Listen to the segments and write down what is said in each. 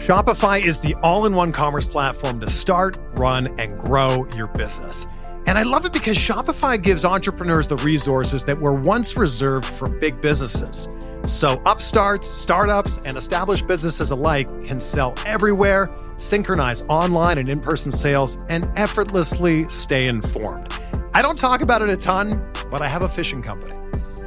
Shopify is the all in one commerce platform to start, run, and grow your business. And I love it because Shopify gives entrepreneurs the resources that were once reserved for big businesses. So upstarts, startups, and established businesses alike can sell everywhere, synchronize online and in person sales, and effortlessly stay informed. I don't talk about it a ton, but I have a fishing company.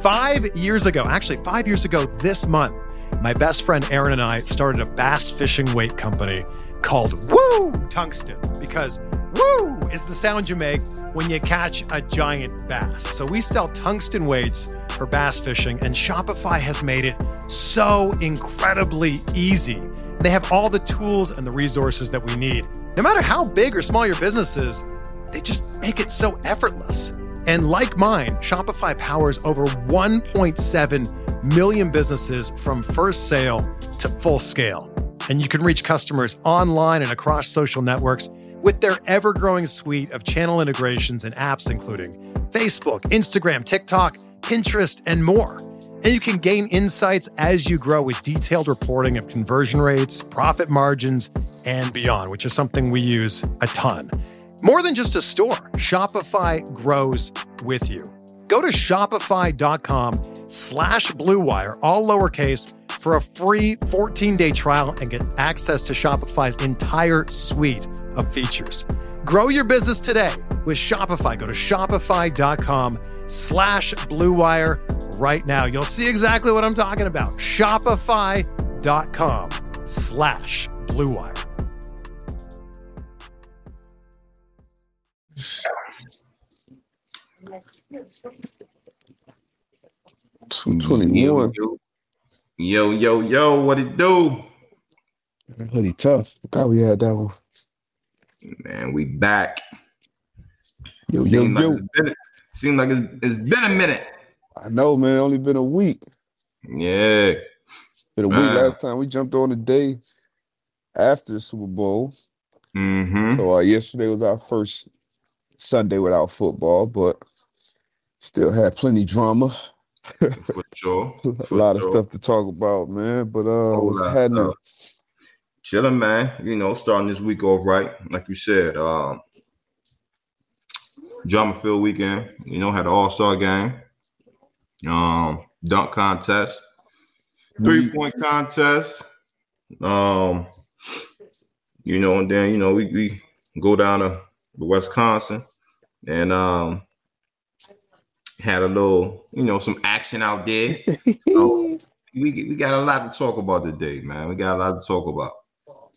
Five years ago, actually, five years ago this month, my best friend Aaron and I started a bass fishing weight company called Woo Tungsten because woo is the sound you make when you catch a giant bass. So we sell tungsten weights for bass fishing, and Shopify has made it so incredibly easy. They have all the tools and the resources that we need. No matter how big or small your business is, they just make it so effortless. And like mine, Shopify powers over 1.7 million businesses from first sale to full scale. And you can reach customers online and across social networks with their ever growing suite of channel integrations and apps, including Facebook, Instagram, TikTok, Pinterest, and more. And you can gain insights as you grow with detailed reporting of conversion rates, profit margins, and beyond, which is something we use a ton. More than just a store, Shopify grows with you. Go to shopify.com slash bluewire, all lowercase, for a free 14-day trial and get access to Shopify's entire suite of features. Grow your business today with Shopify. Go to shopify.com slash bluewire right now. You'll see exactly what I'm talking about. Shopify.com slash bluewire. 21. Yo, yo, yo, what it do? Hoodie tough. God, we had that one. Man, we back. Yo, yo, Seems like, yo. it's been, seems like it's, it's been a minute. I know, man. Only been a week. Yeah. Been a week Man. last time we jumped on the day after the Super Bowl. Mm-hmm. So uh, yesterday was our first Sunday without football, but still had plenty drama. For sure. a For lot of stuff to talk about, man. But uh, what's happening? stuff. Chilling, man. You know, starting this week off right, like you said. Um, drama filled weekend. You know, had an All Star game, um, dunk contest, three point contest. Um, you know, and then you know we, we go down to Wisconsin and um had a little, you know, some action out there. So we we got a lot to talk about today, man. We got a lot to talk about.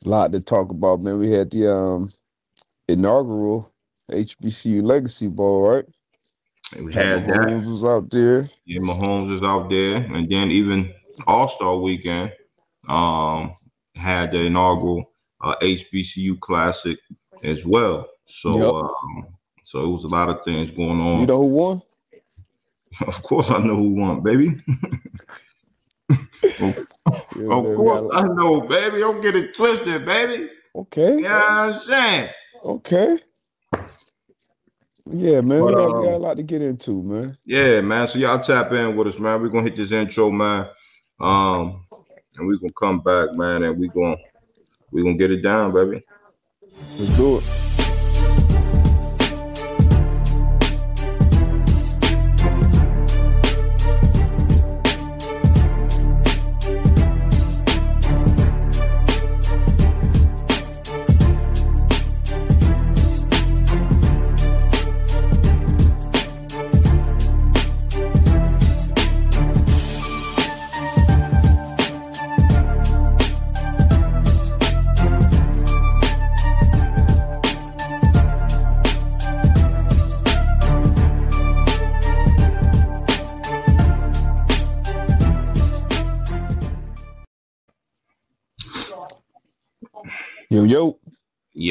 A lot to talk about, man. We had the um inaugural HBCU Legacy Bowl, right? And we had that. Mahomes was out there. Yeah, Mahomes was out there, and then even All Star Weekend um had the inaugural uh, HBCU Classic as well. So Yep. um, so it was a lot of things going on. You know who won? of course, I know who won, baby. Of course, I know, baby. Don't get it twisted, baby. okay, You know I'm saying? okay. Yeah, man, we But, got, we got a um, lot to get into, man. Yeah, man. So y'all tap in with us, man. We're gonna hit this intro, man. Um, and we're gonna come back, man, and we gonna we gonna get it down, baby. Let's do it.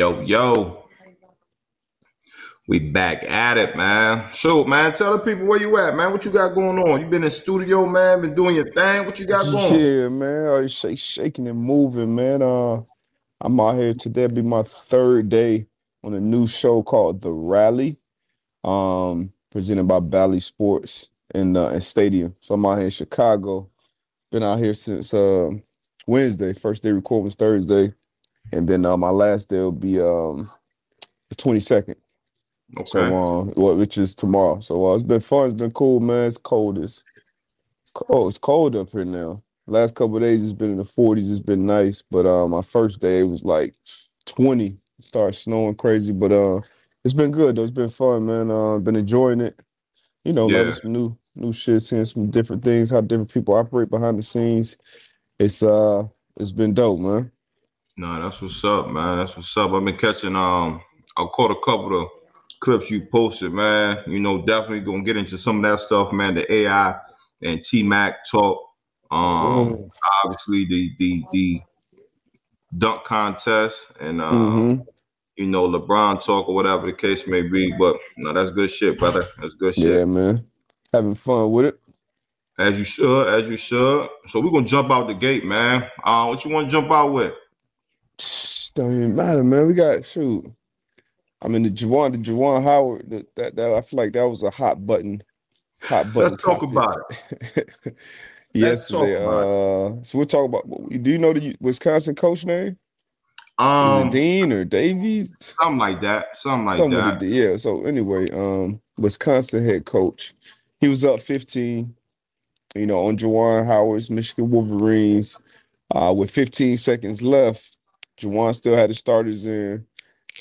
Yo, yo. We back at it, man. So, man, tell the people where you at, man. What you got going on? You been in studio, man. Been doing your thing. What you got going? On? Yeah, man. Oh, shake, shaking and moving, man. Uh, I'm out here today. It'll be my third day on a new show called The Rally, um, presented by Bally Sports and uh, and Stadium. So I'm out here in Chicago. Been out here since uh, Wednesday. First day recording was Thursday, and then uh, my last day will be um the twenty second. Okay. So um, well, which is tomorrow. So uh, it's been fun. It's been cool, man. It's cold. It's cold. It's cold up here now. Last couple of days it's been in the forties. It's been nice, but uh, my first day was like twenty. It started snowing crazy, but uh, it's been good though. It's been fun, man. Uh, been enjoying it. You know, Yeah. learning some new new shit, seeing some different things, how different people operate behind the scenes. It's uh, it's been dope, man. No, that's what's up, man. That's what's up. I've been catching um I caught a couple of clips you posted, man. You know, definitely gonna get into some of that stuff, man. The AI and T Mac talk. Um obviously the the the dunk contest and um Mhm. you know LeBron talk or whatever the case may be. But no, that's good shit, brother. That's good shit. Yeah, man. Having fun with it. As you should, as you should. So we're gonna jump out the gate, man. Uh what you wanna jump out with? Don't even matter, man. We got shoot. I mean the Juwan, the Juwan Howard, that, that that I feel like that was a hot button, hot button. Let's talk topic. about it. Let's talk Yesterday, uh, so we're talking about. Do you know the Wisconsin coach name? Um Dean or Davies? something like that. Something like that. yeah. So anyway, um, Wisconsin head coach, he was up 15, you know, on Juwan Howard's Michigan Wolverines. Uh, with 15 seconds left, Juwan still had his starters in.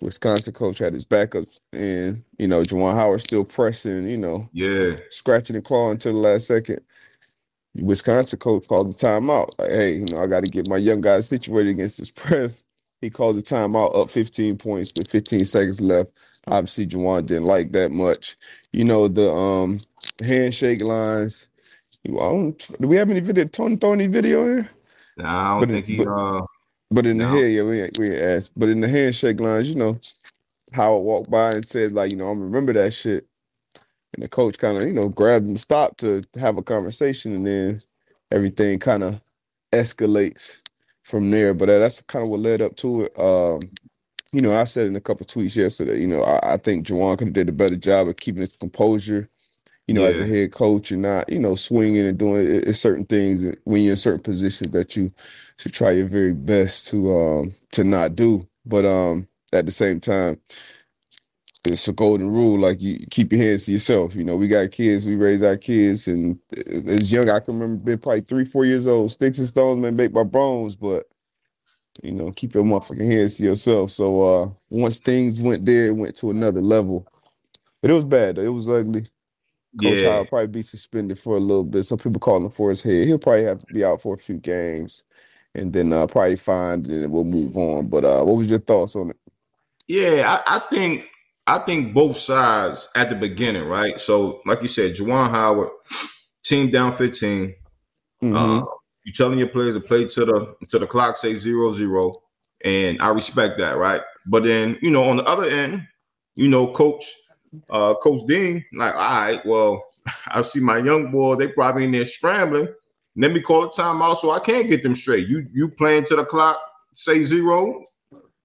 Wisconsin coach had his backups in. You know, Juwan Howard still pressing, you know, Yeah. scratching and clawing until the last second. Wisconsin coach called the timeout. Like, hey, you know, I got to get my young guys situated against this press. He called the timeout up 15 points with 15 seconds left. Obviously, Juwan didn't like that much. You know, the um handshake lines. You- I don't, do we have any video? Tony throw any video here? Nah, I don't But think he but- uh But in the No. head, yeah, we ain't, we ain't asked. But in the handshake lines, you know, Howard walked by and said, like, you know, I remember that shit. And the coach kind of, you know, grabbed him, stopped to have a conversation, and then everything kind of escalates from there. But uh, that's kind of what led up to it. Um, you know, I said in a couple tweets yesterday, you know, I, I think Juwan could have did a better job of keeping his composure. You know, as a head coach, and not, you know, swinging and doing it, it's certain things when you're in certain positions that you should try your very best to um to not do. But um at the same time, it's a golden rule. Like you keep your hands to yourself. You know, we got kids, we raise our kids, and as young, I can remember being probably three, four years old. Sticks and stones may make my bones, but you know, keep your motherfucking hands to yourself. So uh once things went there, it went to another level. But it was bad. Though. It was ugly. Coach yeah. Howard probably be suspended for a little bit. Some people calling for his head. He'll probably have to be out for a few games, and then uh, probably fined, and we'll move on. But uh, what was your thoughts on it? Yeah, I, I think I think both sides at the beginning, right? So, like you said, Juwan Howard, team down 15. Mhm. Uh, you telling your players to play to the to the clock say zero zero, and I respect that, right? But then you know on the other end, you know, coach uh Coach Dean, like, all right, well, I see my young boy, they probably in there scrambling. Let me call a timeout so I can't get them straight. You you playing to the clock, say zero.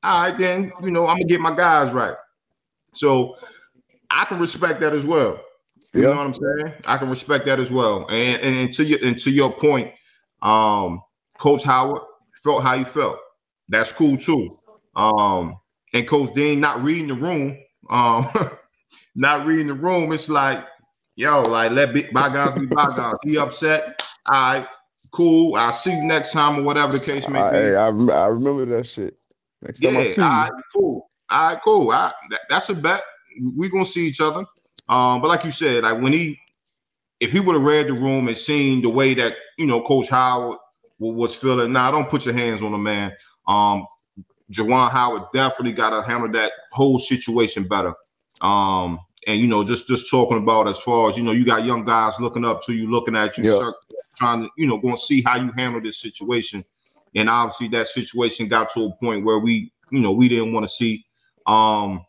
All right, then you know I'm gonna get my guys right. So I can respect that as well. You Yeah. know what I'm saying? I can respect that as well. And and, and to your and to your point, um, Coach Howard felt how he felt. That's cool too. Um, and Coach Dean not reading the room, um, not reading the room. It's like, yo, like let be, bygones be bygones. He upset. All right, cool. I'll see you next time or whatever the case may be. hey, I, I remember that shit. Next time I see all you, right, cool. All right, cool. All right, that- that's a bet. We're gonna see each other. Um, but like you said, like when he, if he would have read the room and seen the way that you know Coach Howard wa- was feeling, nah, don't put your hands on the man. Um, Juwan Howard definitely got to handle that whole situation better. Um, and you know, just just talking about as far as you know, you got young guys looking up to you, looking at you, Yeah. trying to you know, going to see how you handle this situation. And obviously, that situation got to a point where we, you know, we didn't want to see. Um,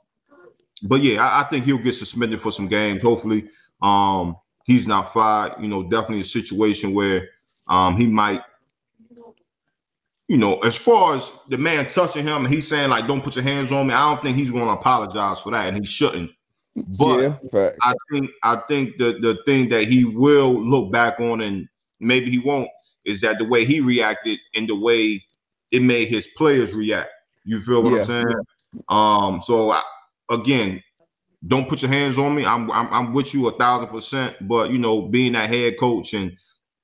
but yeah, I, I think he'll get suspended for some games. Hopefully, um, he's not fired. You know, definitely a situation where um, he might, you know, as far as the man touching him and he's saying like, "Don't put your hands on me," I don't think he's going to apologize for that, and he shouldn't. But yeah, fact. I think I think the the thing that he will look back on and maybe he won't is that the way he reacted and the way it made his players react. You feel what yeah. I'm saying? Um, so I, again, don't put your hands on me. I'm, I'm I'm with you a thousand percent. But you know, being that head coach and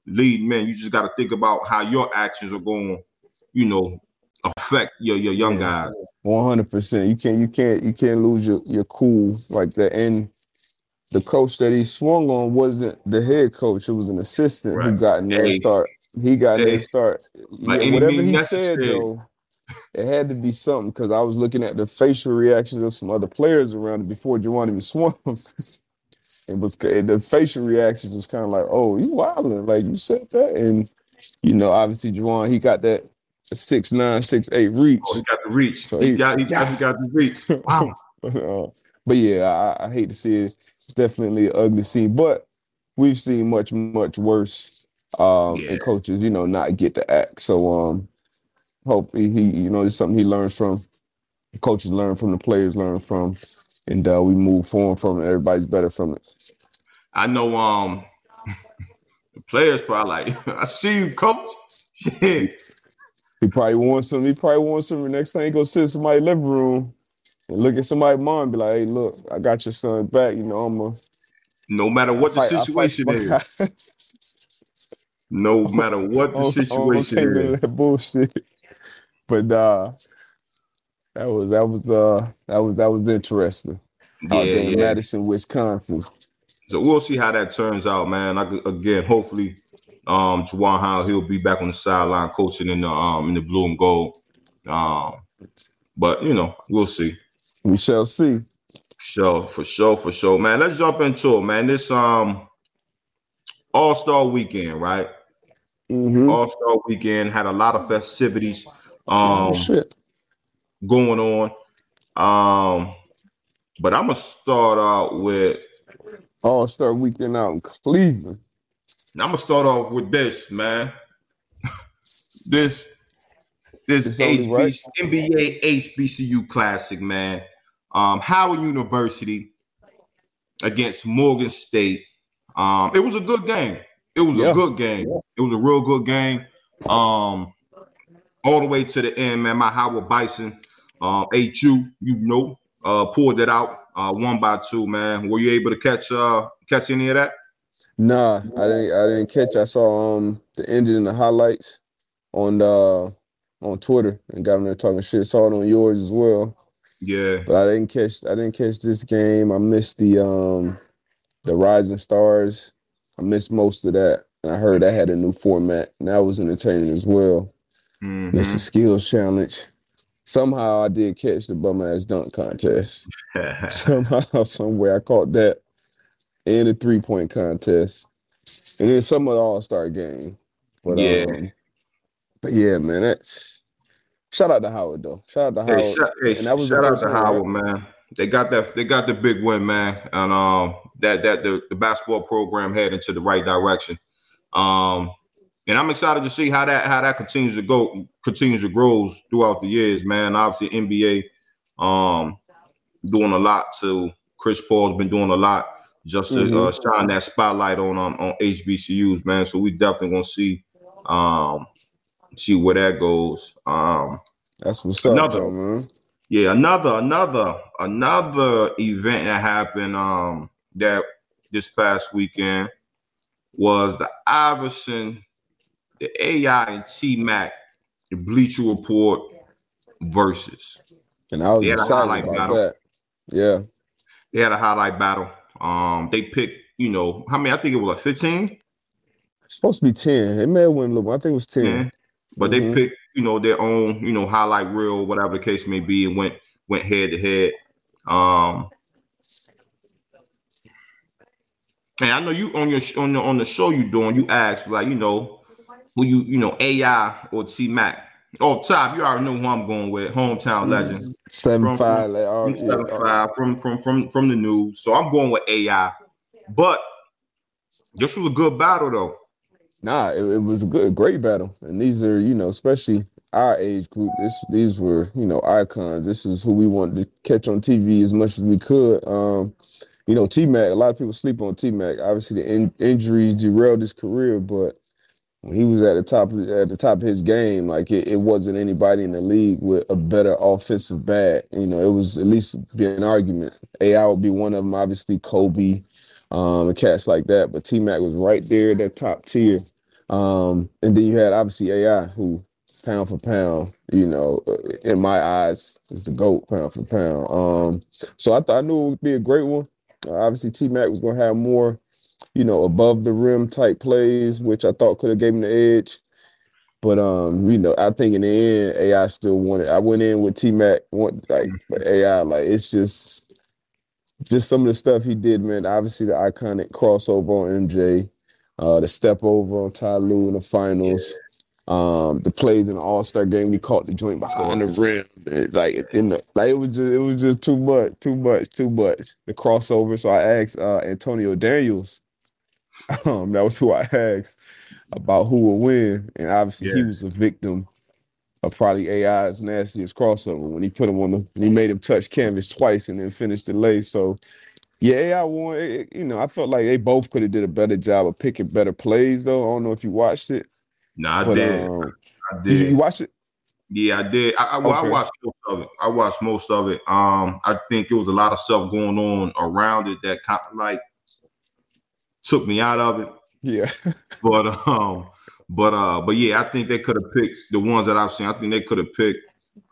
lead man, you just got to think about how your actions are going. You know, affect your your young guys. One hundred percent. You can't you can't you can't lose your your cool like that. And the coach that he swung on wasn't the head coach; it was an assistant right. who got in there hey. start. He got hey. in there start. Yeah, whatever he said though, it had to be something because I was looking at the facial reactions of some other players around it before Juwan even swung. it was the facial reactions was kind of like, "Oh, you wilding!" Like you said that, and you know, obviously Juwan he got that six nine, six eight reach. Oh, he got the reach. So he, he got he got he got the reach. Wow. uh, but yeah, I, I, hate to see it. It's definitely an ugly scene, but we've seen much much worse. Um, yeah. and coaches, you know, not get the act. So um, hopefully he, you know, it's something he learns from. The coaches learn from the players, learn from, and uh, we move forward from it. Everybody's better from it. I know. Um, the players probably like, I see you, coach. He probably wants some. He probably wants some. The next time he go sit in somebody's living room and look at somebody's mom and be like, "Hey, look, I got your son back. You know, I'm a." No matter what the fight, situation is. no matter what the situation is. That bullshit. But uh, that was that was uh that was that was interesting. Yeah, yeah. Madison, Wisconsin. So we'll see how that turns out, man. I, again, hopefully um, Juwan Howard, he'll be back on the sideline coaching in the um in the blue and gold. Um, but you know, we'll see. We shall see. Sure, for sure, for sure, man. Let's jump into it, man. This um All Star Weekend, right? Mm-hmm. All Star Weekend had a lot of festivities um oh, going on. Um, but I'm gonna start out with All Star Weekend out in Cleveland. I'm gonna start off with this, man. this this HBC, right. NBA HBCU classic, man. Um, Howard University against Morgan State. Um, it was a good game. It was yeah. a good game. It was a real good game. Um, all the way to the end, man. My Howard Bison, uh, HU, you know, uh, pulled it out, uh, won by two, man. Were you able to catch uh catch any of that? Nah, I didn't. I didn't catch. I saw um the ending and the highlights on uh on Twitter and got them there talking shit. Saw it on yours as well. Yeah, but I didn't catch. I didn't catch this game. I missed the um the Rising Stars. I missed most of that. And I heard that had a new format, and that was entertaining as well. Mm-hmm. Missed the skills challenge. Somehow I did catch the bum ass dunk contest. Somehow, somewhere I caught that and a three point contest, and then some of the All Star game. But yeah, um, but yeah, man, that's shout out to Howard though. Shout out to Howard. Hey, shout, hey, and that was shout out to Howard, right? man. They got that. They got the big win, man, and um, that that the, the basketball program heading to the right direction. Um, and I'm excited to see how that how that continues to go, continues to grow throughout the years, man. Obviously, NBA, um, doing a lot to Chris Paul's been doing a lot just to mm-hmm. uh, shine that spotlight on um, on HBCUs, man. So we definitely gonna see um see where that goes. Um, That's what's up, another, though, man. Yeah, another another another event that happened um that this past weekend was the Iverson, the AI and T Mac, the Bleacher Report versus. And I was excited about battle. that. Yeah. They had a highlight battle. Um, they picked, you know, how many? I think it was like 15. supposed to be 10. It may have went a little, I think it was 10. 10. But mm-hmm. they picked, you know, their own, you know, highlight reel, whatever the case may be, and went went head to head. Um, and I know you on your on the on the show you doing, you asked like, you know, who you you know AI or T Mac. Oh, top, you already know who I'm going with. Hometown mm-hmm. legend. Seven from, five, from, from seven five from from from from the news. So I'm going with AI. But this was a good battle though. Nah, it, it was a good, great battle. And these are, you know, especially our age group. This these were, you know, icons. This is who we wanted to catch on TV as much as we could. Um, you know, T Mac. A lot of people sleep on T Mac. Obviously, the in, injuries derailed his career, but when he was at the top of, at the top of his game, like it, it wasn't anybody in the league with a better offensive bat. You know, it was at least be an argument. AI would be one of them, obviously Kobe, um, and cats like that. But T Mac was right there, at that top tier. Um, and then you had obviously AI, who pound for pound, you know, uh, in my eyes, is the GOAT pound for pound. Um, so I thought I knew it would be a great one. Uh, obviously, T Mac was to have more, you know, above the rim type plays, which I thought could have gave him the edge. But um, you know, I think in the end, AI still wanted. I went in with T Mac, want like AI, like it's just, just some of the stuff he did, man. Obviously, the iconic crossover on MJ, uh, the step over on Ty Lue in the finals. Yeah um, the plays in the All Star game, he caught the joint behind the rim, like in the like it was just it was just too much, too much, too much. The crossover. So I asked uh, Antonio Daniels, um, that was who I asked about who will win, and obviously yeah. he was a victim of probably AI's nastiest crossover when he put him on the he made him touch canvas twice and then finished the lay. So yeah, AI won. It, you know, I felt like they both could have did a better job of picking better plays though. I don't know if you watched it. No, I but, did. Um, I did. You, you watch it? Yeah, I did. I, I, well, okay. I watched most of it. I watched most of it. Um, I think it was a lot of stuff going on around it that kind of like took me out of it. Yeah. but um, but uh, but yeah, I think they could have picked the ones that I've seen. I think they could have picked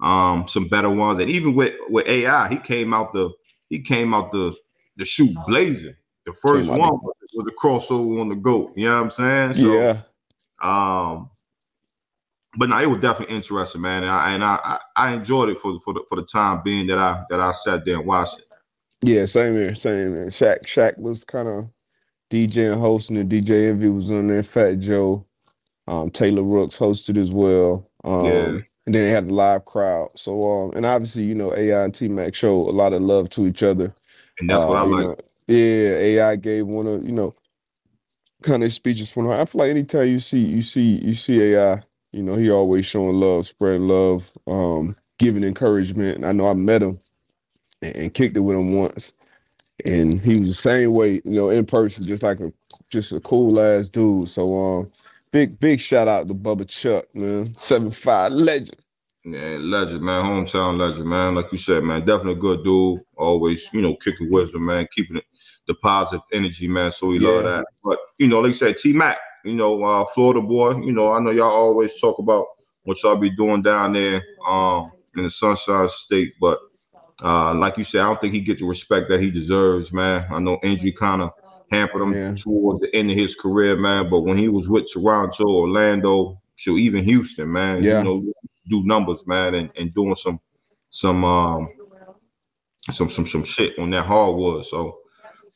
um some better ones. And even with with AI, he came out the he came out the the shoot blazing. The first one was, was the crossover on the goat. You know what I'm saying? So, yeah. Um, but no, it was definitely interesting, man, and I and I, I enjoyed it for for the for the time being that I that I sat there and watched it. Yeah, same here, same here. Shaq Shaq was kind of DJing, hosting, and DJ Envy was on there. Fat Joe, um, Taylor Rooks hosted as well. Um, yeah. And then they had the live crowd. So, um, and obviously, you know, AI and T Mac show a lot of love to each other. And that's uh, what I like. Know, yeah, AI gave one of you know kind of speeches from her. I feel like anytime you see you see you see AI, you know, he always showing love, spreading love, um, giving encouragement. I know I met him and, and, kicked it with him once, and he was the same way, you know, in person, just like a just a cool ass dude. So um, big big shout out to Bubba Chuck, man, seven five legend. Yeah, legend, man, hometown legend, man. Like you said, man, definitely a good dude. Always, you know, kicking wisdom, man, keeping it the positive energy, man. So we yeah. love that. But you know, like you said, T Mac, you know, uh, Florida boy. You know, I know y'all always talk about what y'all be doing down there um, in the Sunshine State, but uh, like you said, I don't think he gets the respect that he deserves, man. I know injury kind of hampered him yeah. towards the end of his career, man. But when he was with Toronto, Orlando, so even Houston, man, yeah. you know, do numbers, man, and, and doing some some um some some some shit on that hardwood. So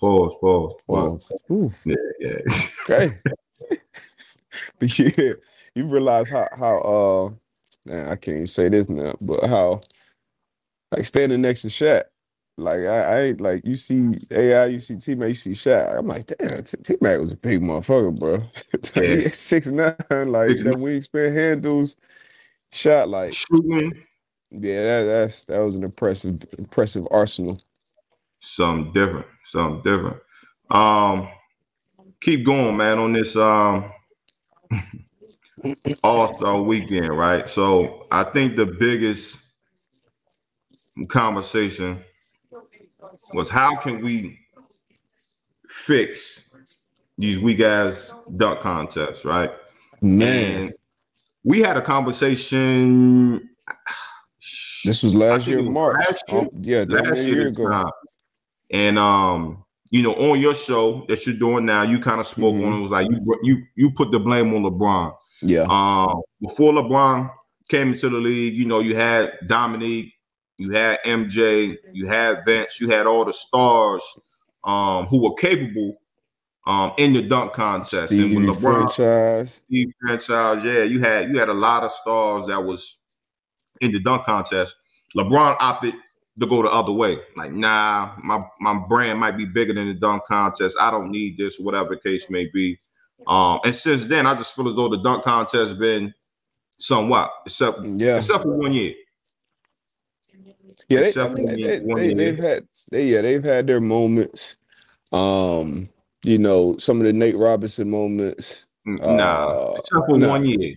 Pause, pause. pause. Yeah, yeah. okay. but yeah, you realize how how uh man, I can't even say this now, but how like standing next to Shaq. Like I, I ain't like you see AI, you see T Mac, you see Shaq. I'm like, damn, T Mac was a big motherfucker, bro. Yeah. six nine, like that wingspan handles, shot like shooting. Yeah, that, that's that was an impressive, impressive arsenal. Something different something different. Um, keep going, man, on this um All Star Weekend, right? So I think the biggest conversation was how can we fix these weak ass dunk contests, right? Man, and we had a conversation. This was last year, March. Last year? Oh, yeah, last year ago. Time. And um, you know, on your show that you're doing now, you kind of spoke mm-hmm. on it. Was like you you you put the blame on LeBron. Yeah. Um, before LeBron came into the league, you know, you had Dominique, you had MJ, you had Vince, you had all the stars um, who were capable um, in the dunk contest. Steve and with LeBron, franchise. Steve franchise, yeah, you had you had a lot of stars that was in the dunk contest. LeBron opted to go the other way. Like, nah, my my brand might be bigger than the dunk contest. I don't need this, whatever the case may be. Um, and since then, I just feel as though the dunk contest has been somewhat, except yeah, except for one year. Yeah, they, mean, they, they, have had they yeah they've had their moments. Um, you know, some of the Nate Robinson moments. Nah, uh, except for nah. one year.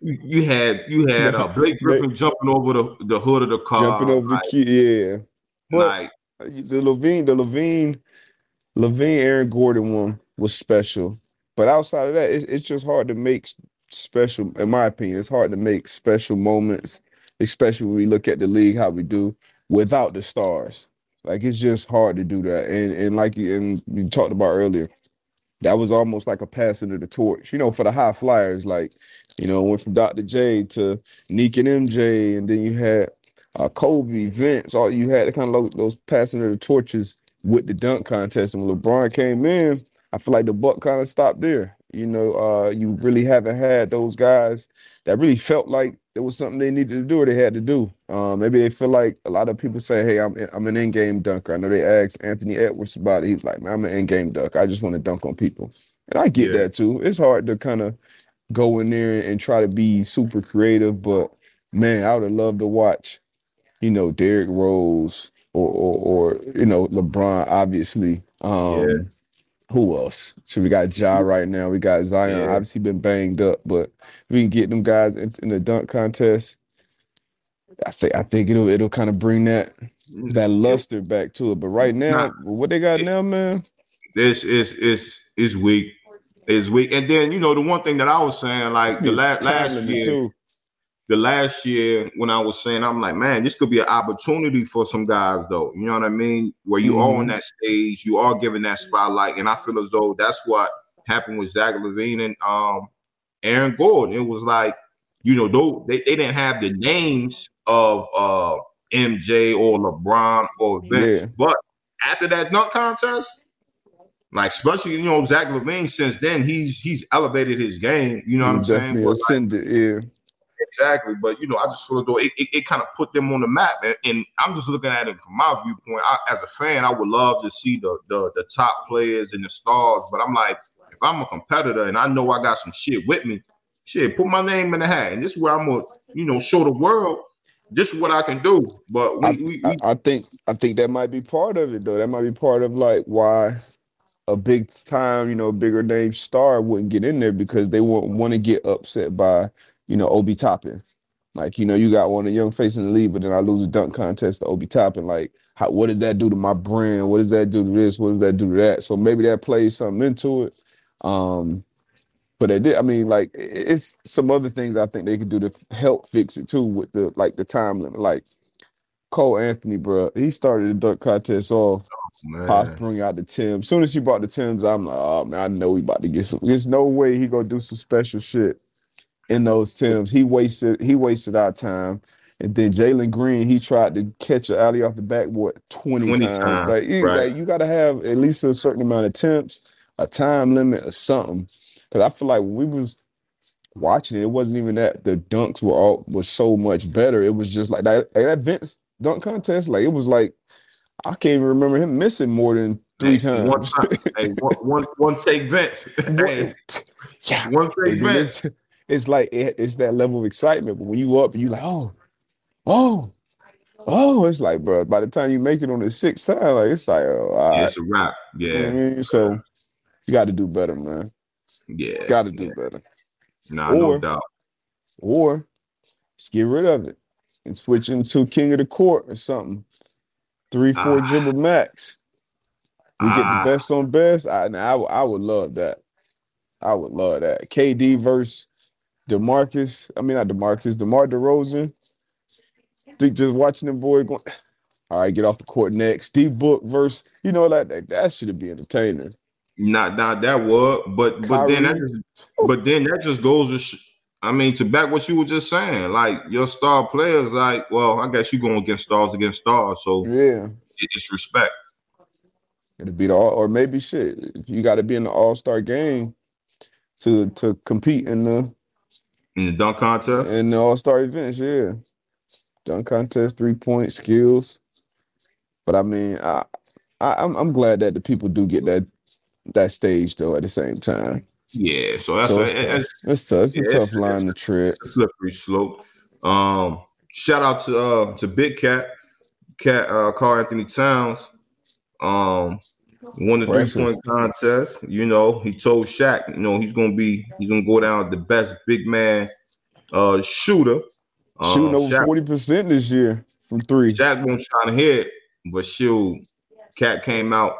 You, you, had you had uh, Blake Griffin jumping over the, the hood of the car, jumping over like, the key, yeah. But like the LaVine, the LaVine, LaVine, Aaron Gordon one was special. But outside of that, it's, it's just hard to make special. In my opinion, it's hard to make special moments, especially when we look at the league how we do without the stars. Like it's just hard to do that. And and like you and you talked about earlier, that was almost like a passing of the torch. You know, for the high flyers, like you know, went from Dr. J to Neek and MJ, and then you had uh, Kobe, Vince. All you had the kind of those passing of the torches with the dunk contest. And when LeBron came in, I feel like the buck kind of stopped there. You know, uh, you really haven't had those guys that really felt like it was something they needed to do or they had to do. Um, maybe they feel like a lot of people say, "Hey, I'm I'm an in-game dunker." I know they asked Anthony Edwards about it. He's like, "Man, I'm an in-game dunker. I just want to dunk on people," and I get yeah. that too. It's hard to kind of go in there and try to be super creative, but man, I would have loved to watch, you know, Derrick Rose or or, or you know LeBron, obviously. Um, yeah who else? So we got Ja mm-hmm. right now. We got Zion. Yeah. Obviously been banged up, but we can get them guys in, in the dunk contest. I think I think it'll it'll kind of bring that mm. that luster back to it. But right now, nah, what they got it, now, man? This is is is weak. Is weak. And then you know the one thing that I was saying, like the last last year, too the last year when I was saying, I'm like, man, this could be an opportunity for some guys, though. You know what I mean? Where you mm-hmm. are on mm-hmm. that stage, you are given that spotlight, and I feel as though that's what happened with Zach LaVine and um, Aaron Gordon. It was like, you know, though they, they didn't have the names of uh, MJ or LeBron or Vince, yeah. but after that dunk contest, like especially you know Zach LaVine. since then he's he's elevated his game. You know what I'm saying? Ascended, like, yeah exactly. But you know, I just feel though it, it, it kind of put them on the map, and, and, I'm just looking at it from my viewpoint. I, as a fan, I would love to see the, the the top players and the stars, but I'm like, if I'm a competitor and I know I got some shit with me, shit, put my name in the hat, and this is where I'm gonna, you know, show the world this is what I can do. But we, I, we, we, I, think I think that might be part of it though. That might be part of like why a big time, you know, bigger name star wouldn't get in there because they won't want to get upset by you know, Obi Toppin. Like, you know, you got one of the young face in the league, but then I lose a dunk contest to Obi Toppin. Like, how what does that do to my brand? What does that do to this? What does that do to that? So maybe that plays something into it. Um, but they did. I mean, like it's some other things I think they could do to help fix it too with the like the time limit. Like Cole Anthony, bro, he started the dunk contest off. Oh, Pops bring out the Tim. As soon as he brought the Tims, I'm like, oh man, I know he about to get some. There's no way he gonna do some special shit in those Tims. He wasted he wasted our time. And then Jalen Green, he tried to catch an alley off the backboard 20, 20 times. times. Like, you, right. like, you got to have at least a certain amount of attempts, a time limit, or something. Because I feel like when we was watching it, it wasn't even that the dunks were all was so much better. It was just like that, that Vince dunk contest. Like it was like I can't even remember him missing more than three hey, times. One, time. hey, one, one, one take Vince. hey, yeah, one take Vince it's like it, it's that level of excitement. But when you up, you like, oh, oh, oh, it's like, bro. By the time you make it on the sixth time, like it's like, oh, yeah, it's a wrap. Yeah. You know I mean? So you got to do better, man. Yeah, got to do yeah. better. Nah, or, no doubt. Or just get rid of it and switch into king of the court or something. Three, four ah. dribble max. We ah. get the ah. best on best. I, I, I would love that. I would love that. KD verse Demarcus, I mean not Demarcus, DeMar DeRozan. Think Just watching the boy going, all right, get off the court next. Steve Book versus, you know, like that, that should be entertaining. Not not that would, but Kyrie. but then that just, but then that just goes to sh- I mean to back what you were just saying. Like your star players, like, well, I guess you going against stars against stars, so yeah, it's respect. It'll be the all, or maybe shit. You got to be in the All Star game to to compete in the in the dunk contest? In the All Star events, yeah. Dunk contest, three point skills. But I mean, I, I am I'm, I'm glad that the people do get that that stage though at the same time. Yeah, so that's so it's, a, tough. It's, tough. It's yeah, a tough it's, line to tread. slippery slope. Um, shout out to uh to Big Cat, Cat uh Karl-Anthony Towns. Um, won the three point contest. You know, he told Shaq, you know, he's gonna be he's gonna go down the best big man uh shooter. Shooting um, over forty percent this year from three. Shaq won't trying to hit, but shoot, Cat came out,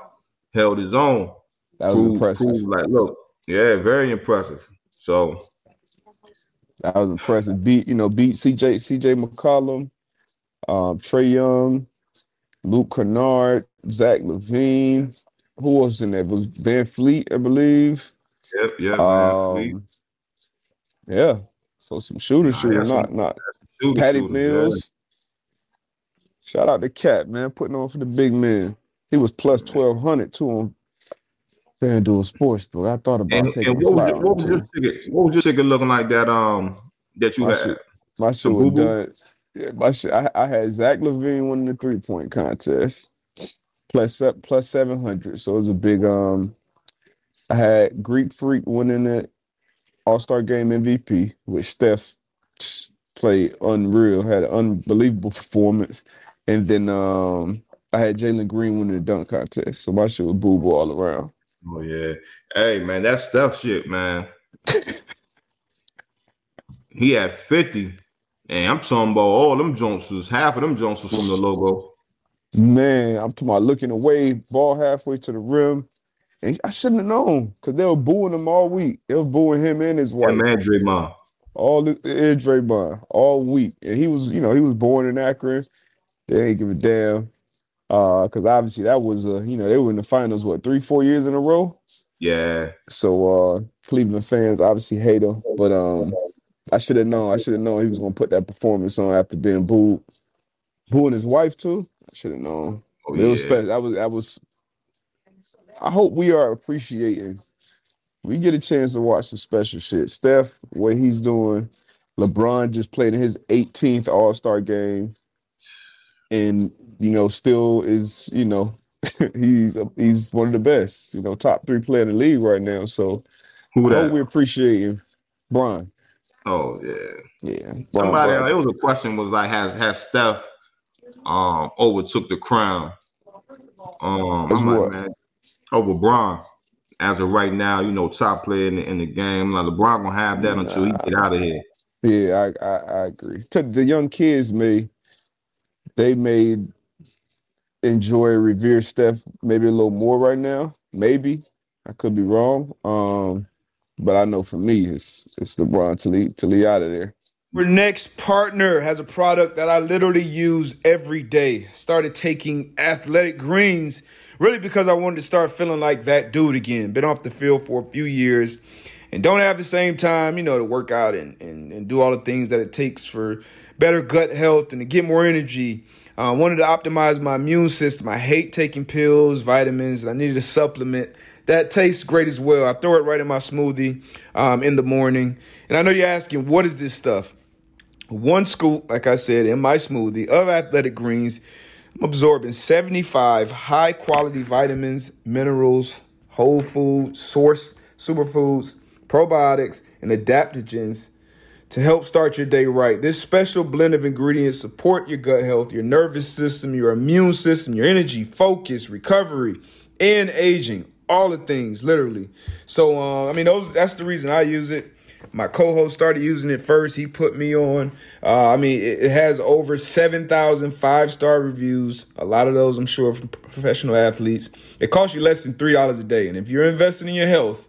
held his own. That was proved, impressive. Proved like, look, yeah, very impressive. So that was impressive. Beat, you know, beat CJ CJ McCollum, um, Trae Young, Luke Kennard, Zach LaVine. Who was in there? was VanVleet, I believe. Yep, yeah, um, Yeah. So some shooter nah, shooter, not some, not shooter, Patty shooter, Mills. Yeah. Shout out to Cat, man, putting on for the big man. He was plus twelve hundred too on FanDuel Sportsbook. I thought about and, taking and what, was, what, was your ticket, what was your ticket looking like that um that you my had? Shit, my shit was done. Yeah, my shit. I, I had Zach LaVine winning the three point contest plus plus seven hundred. So it was a big um. I had Greek Freak winning it All Star Game MVP, which Steph played unreal, had an unbelievable performance, and then um I had Jalen Green winning the dunk contest. So my shit was boo boo all around. Oh yeah. Hey man, that stuff shit, man. he had 50. And I'm talking about all them Jones was half of them Jones was from the logo. Man, I'm talking about looking away, ball halfway to the rim. And I shouldn't have known because they were booing him all week. They were booing him and his wife. And man, Draymond. All the and Draymond all week. And he was, you know, he was born in Akron. They ain't give a damn. Uh, because obviously that was uh, you know, they were in the finals what three, four years in a row. Yeah. So uh Cleveland fans obviously hate him, but um I should have known. I should have known he was gonna put that performance on after being booed, booing his wife too. I should have known. Oh, yeah. It was special. That was that was. I hope we are appreciating. We get a chance to watch some special shit. Steph, what he's doing. LeBron just played in his 18th All Star game and you know still is you know he's he's one of the best you know top three player in the league right now so who that? we appreciate him Brian oh yeah yeah Brian, somebody Brian. it was a question was like has has Steph um overtook the crown um like, over Bron as of right now you know top player in the, in the game like LeBron gonna have that nah. until he get out of here yeah I I, I agree the young kids may they may enjoy revere Steph maybe a little more right now. Maybe I could be wrong. Um, but I know for me, it's it's LeBron to lead to lead out of there. Our next partner has a product that I literally use every day. Started taking athletic greens really because I wanted to start feeling like that dude again. Been off the field for a few years and don't have the same time, you know, to work out and, and, and do all the things that it takes for better gut health and to get more energy. I uh, wanted to optimize my immune system. I hate taking pills, vitamins, and I needed a supplement that tastes great as well. I throw it right in my smoothie um, in the morning. And I know you're asking, what is this stuff? One scoop, like I said, in my smoothie of athletic greens. I'm absorbing 75 high quality vitamins, minerals, whole food, source superfoods, probiotics, and adaptogens to help start your day right. This special blend of ingredients support your gut health, your nervous system, your immune system, your energy, focus, recovery, and aging. All the things, literally. So, uh, I mean, those that's the reason I use it. My co-host started using it first. He put me on. Uh, I mean, it, has over 7,000 five-star reviews. A lot of those, I'm sure, from professional athletes. It costs you less than $3 a day. And if you're investing in your health,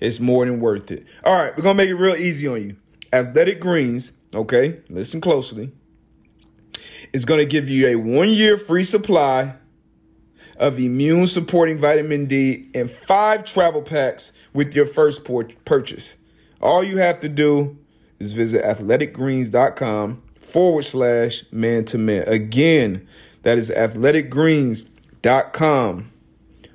it's more than worth it. All right, we're going to make it real easy on you. Athletic Greens, okay, listen closely, is going to give you a one year free supply of immune supporting vitamin D and five travel packs with your first purchase. All you have to do is visit athleticgreens.com forward slash man to man. Again, that is athleticgreens.com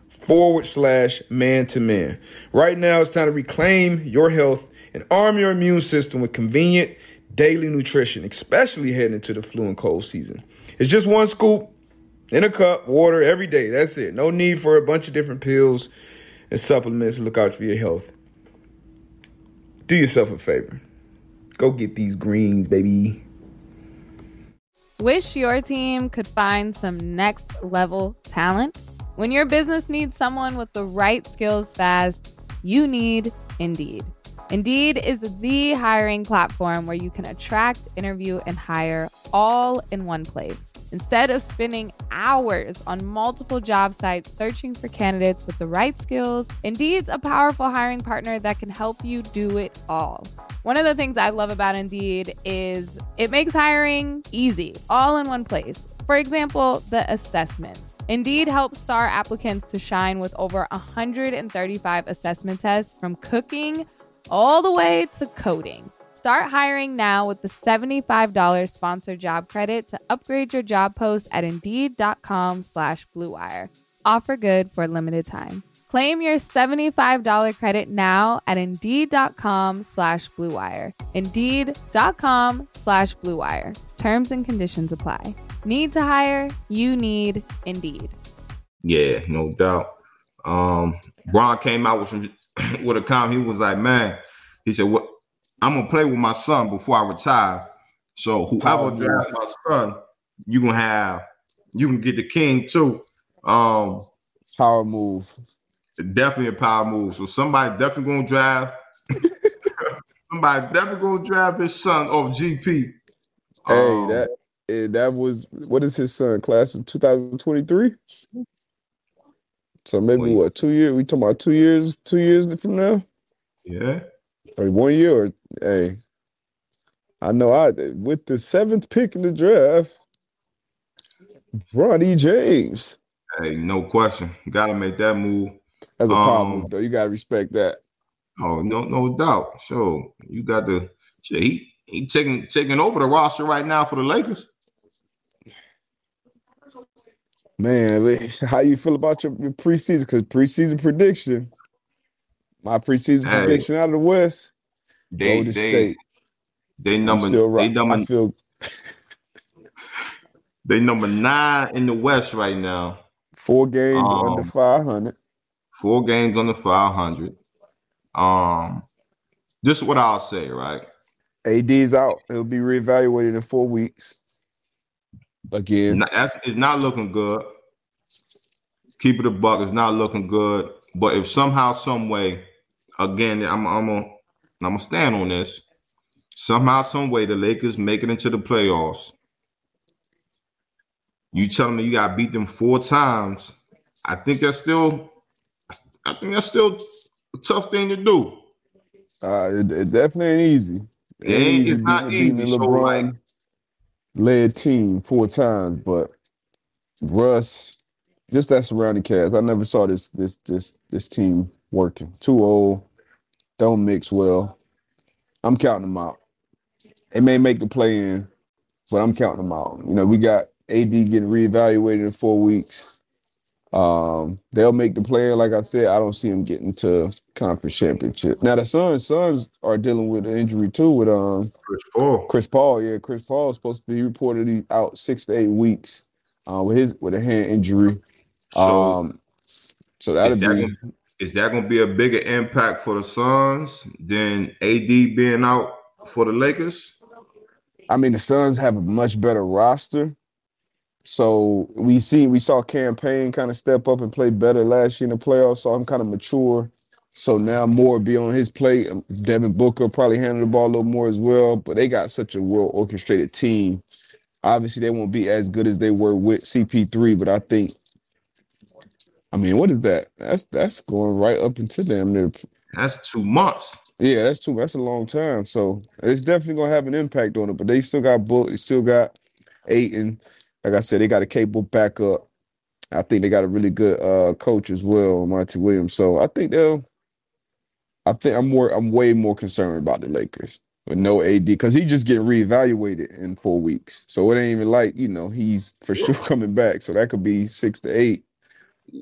forward slash man to man. Right now, it's time to reclaim your health and arm your immune system with convenient daily nutrition, especially heading into the flu and cold season. It's just one scoop in a cup, water every day. That's it. No need for a bunch of different pills and supplements look out for your health. Do yourself a favor. Go get these greens, baby. Wish your team could find some next level talent? When your business needs someone with the right skills fast, you need Indeed. Indeed is the hiring platform where you can attract, interview, and hire all in one place. Instead of spending hours on multiple job sites searching for candidates with the right skills, Indeed's a powerful hiring partner that can help you do it all. One of the things I love about Indeed is it makes hiring easy, all in one place. For example, the assessments. Indeed helps star applicants to shine with over 135 assessment tests from cooking all the way to coding. Start hiring now with the $75 sponsored job credit to upgrade your job post at Indeed.com slash BlueWire. Offer good for a limited time. Claim your $75 credit now at Indeed.com slash BlueWire. Indeed.com slash BlueWire. Terms and conditions apply. Need to hire? You need Indeed. Yeah, no doubt. Um, Bron came out with some with a comment. He was like, "Man," he said, "What? I'm gonna play with my son before I retire. So whoever drafts my son, you gonna have, you can get the king too. Um, Power move. definitely a power move. So somebody definitely gonna draft. somebody definitely gonna draft his son off GP. Hey, Um, that eh, that was what is his son class of 2023? So maybe Wait. what two years? We talking about two years, two years from now, yeah. or one year? Or hey, I know I with the seventh pick in the draft, Bronny James. Hey, no question. Gotta make that move. That's a Um, move, though. You gotta respect that. Oh, no, no doubt. So You got the he he taking taking over the roster right now for the Lakers. Man, how you feel about your, your preseason? Because preseason prediction, my preseason Hey. prediction out of the West, They Golden they State. they I'm number still they number I feel they number nine in the West right now. four games under Um, 500. Four games under five hundred. Um, this is what I'll say, right? AD's out. He'll be reevaluated in four weeks. Again, that's- It's not looking good. Keep it a buck. It's not looking good. But if somehow, some way, again, I'm I'm gonna I'm gonna stand on this. Somehow, some way, the Lakers make it into the playoffs. You telling me you got beat them four times? I think that's still, I think that's still a tough thing to do. uh, it, it definitely ain't easy. It ain't- it's not easy, so, like- LeBron led team four times, but Russ, just that surrounding cast. I never saw this this this this team working. Too old, don't mix well. I'm counting them out. They may make the play in, but I'm counting them out. You know, we got AD getting reevaluated in four weeks. Um, they'll make the play. Like I said, I don't see them getting to conference championship. Now the Suns, Suns are dealing with an injury too with um Chris Paul. Chris Paul. Yeah, Chris Paul is supposed to be reportedly out six to eight weeks uh, with his with a hand injury. So um, so that'll is that be gonna- is that going to be a bigger impact for the Suns than AD being out for the Lakers? I mean, the Suns have a much better roster. So we see we saw Cam Payne kind of step up and play better last year in the playoffs. So I'm kind of mature. So now more be on his plate. Um, Devin Booker probably handle the ball a little more as well. But they got such a well orchestrated team. Obviously, they won't be as good as they were with CP3, but I think. I mean, what is that? That's that's going right up into them. Near That's two months. yeah, that's too. That's a long time. So it's definitely gonna have an impact on it. But they still got Book. They still got Ayton. Like I said, they got a capable backup. I think they got a really good uh coach as well, Monty Williams. So I think they'll. I think I'm more. I'm way more concerned about the Lakers with no AD because he just getting reevaluated in four weeks. So it ain't even like you know he's for sure coming back. So that could be six to eight.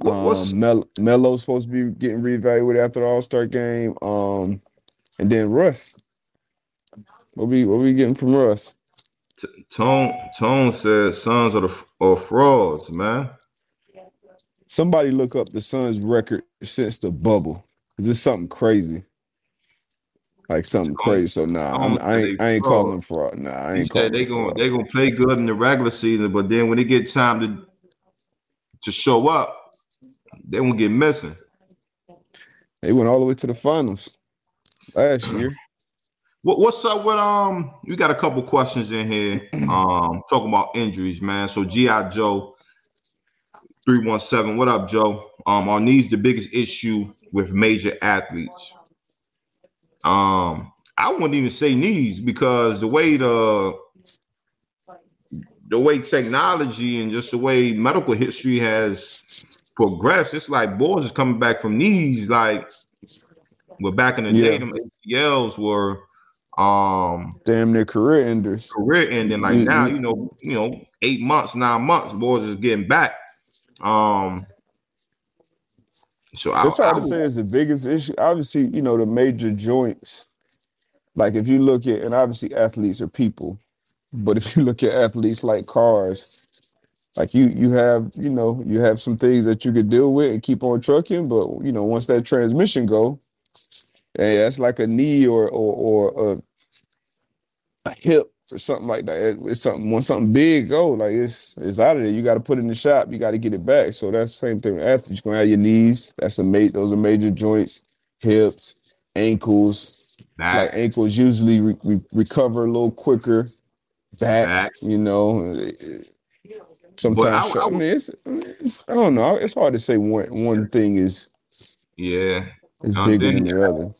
What, what's Um, Mel- Melo's supposed to be getting reevaluated after the All Star game. Um, and then Russ. What we what we getting from Russ? T- Tone? Tone said Suns are the are frauds, man. Somebody look up the Suns' record since the bubble. Is this something crazy? Like something Tone- crazy. So nah, I'm, I ain't I ain't fraud. calling them fraud. Nah, I He ain't calling they gonna fraud. they gonna play good in the regular season, but then when it get time to to show up, they won't get missing. They went all the way to the finals last year. What, what's up with um? We got a couple questions in here. Um, talking about injuries, man. So GI Joe, three one seven. What up, Joe? Um, are knees the biggest issue with major athletes? Um, I wouldn't even say knees because the way the the way technology and just the way medical history has progressed, it's like boys is coming back from knees. Like, well, back in the Yeah. day, them ACLs were um Damn near career enders. career ending. Like Mhm. now, you know, you know, eight months, nine months, boys is getting back. Um, so I, It's hard I to say it's the biggest issue. Obviously, you know, the major joints. Like if you look at, and obviously athletes are people, but if you look at athletes like cars, like you you have, you know, you have some things that you could deal with and keep on trucking, but you know, once that transmission go, hey, that's like a knee or or or hip or something like that. It- It's something when something big go, like it's it's out of there. You got to put it in the shop. You got to get it back. So that's the same thing with athletes. You're gonna have your knees. That's a mate. Those are major joints, hips, ankles. back. Like ankles usually re- re- recover a little quicker. Back, Back. you know. Sometimes I- I I, mean, it's, it's I don't know. It's hard to say one one thing is yeah. it's Um, bigger than the other.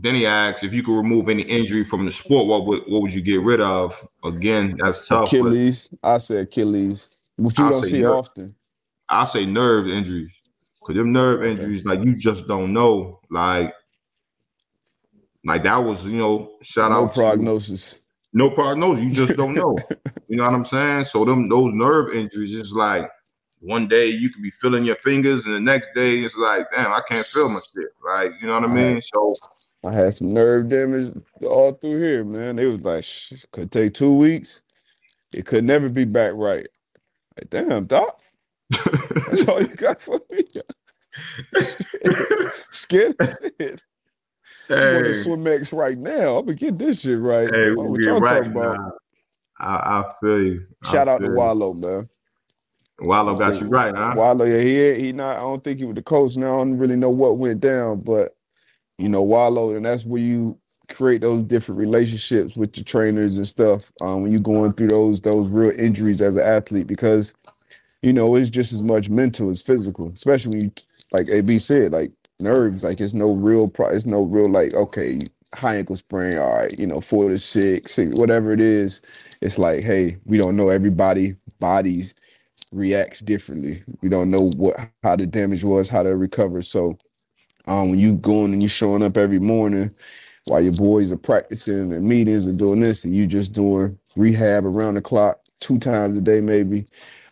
Then he asks if you could remove any injury from the sport, what would what would you get rid of? Again, that's tough. Achilles, I say Achilles, which you I'll don't see nerve. often. I say nerve injuries. Cause them nerve injuries, like you just don't know. Like, like that was, you know, shout No out to- prognosis. no prognosis. You just don't know. you know what I'm saying? So them those nerve injuries is like one day you could be feeling your fingers, and the next day it's like, damn, I can't feel my shit. Right? You know what I mean? So I had some nerve damage all through here, man. It was like sh- could take two weeks. It could never be back right. Like, damn, doc, that's all you got for me. Scared. of it. I'm on the hey, Swimex right now. I'm gonna get this shit right. hey, What we y'all right talking about? I, I feel you. I Shout out to feel you. Wallow, man. Wallow got you right, huh? Wallow, yeah, he he not. I don't think he was the coach. Now I don't really know what went down, but you know Wallow, and that's where you create those different relationships with your trainers and stuff. Um, when you're going through those those real injuries as an athlete, because you know it's just as much mental as physical, especially when you like AB said, like nerves. Like it's no real, pro- it's no real like okay, high ankle sprain. All right, you know four to six, six, whatever it is. It's like hey, we don't know everybody bodies reacts differently. We don't know what how the damage was, how to recover. So um when you going and you showing up every morning while your boys are practicing and meetings and doing this and you just doing rehab around the clock two times a day maybe.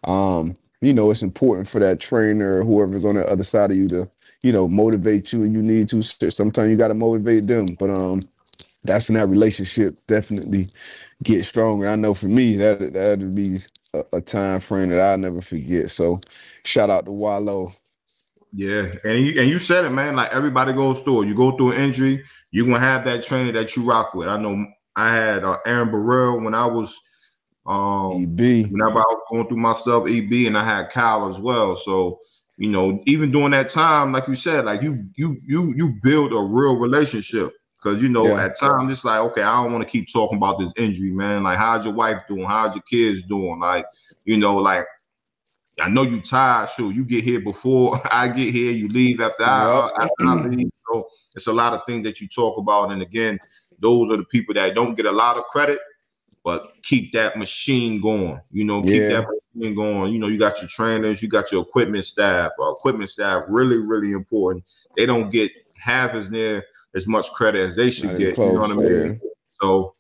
Um, you know, it's important for that trainer or whoever's on the other side of you to, you know, motivate you and you need to. Sometimes you got to motivate them. But um that's when that relationship definitely get stronger. I know for me that that'd be a, a time frame that I'll never forget. So shout out to Wallow. Yeah, and you and you said it, man. Like everybody goes through it. You go through an injury, you're gonna have that trainer that you rock with. I know I had uh, Aaron Burrell when I was um EB. whenever I was going through my stuff, EB, and I had Kyle as well. So you know, even during that time, like you said, like you you you you build a real relationship because you know Yeah. at times it's like, okay, I don't want to keep talking about this injury, man. Like, how's your wife doing? How's your kids doing? Like, you know, like. I know you tired. Sure, you get here before I get here. You leave after I, Yep. after I leave. So it's a lot of things that you talk about. And again, those are the people that don't get a lot of credit, but keep that machine going. You know, keep Yeah. that machine going. You know, you got your trainers, you got your equipment staff. Uh, equipment staff really, really important. They don't get half as near as much credit as they should Not get. even you know what I close, mean? So,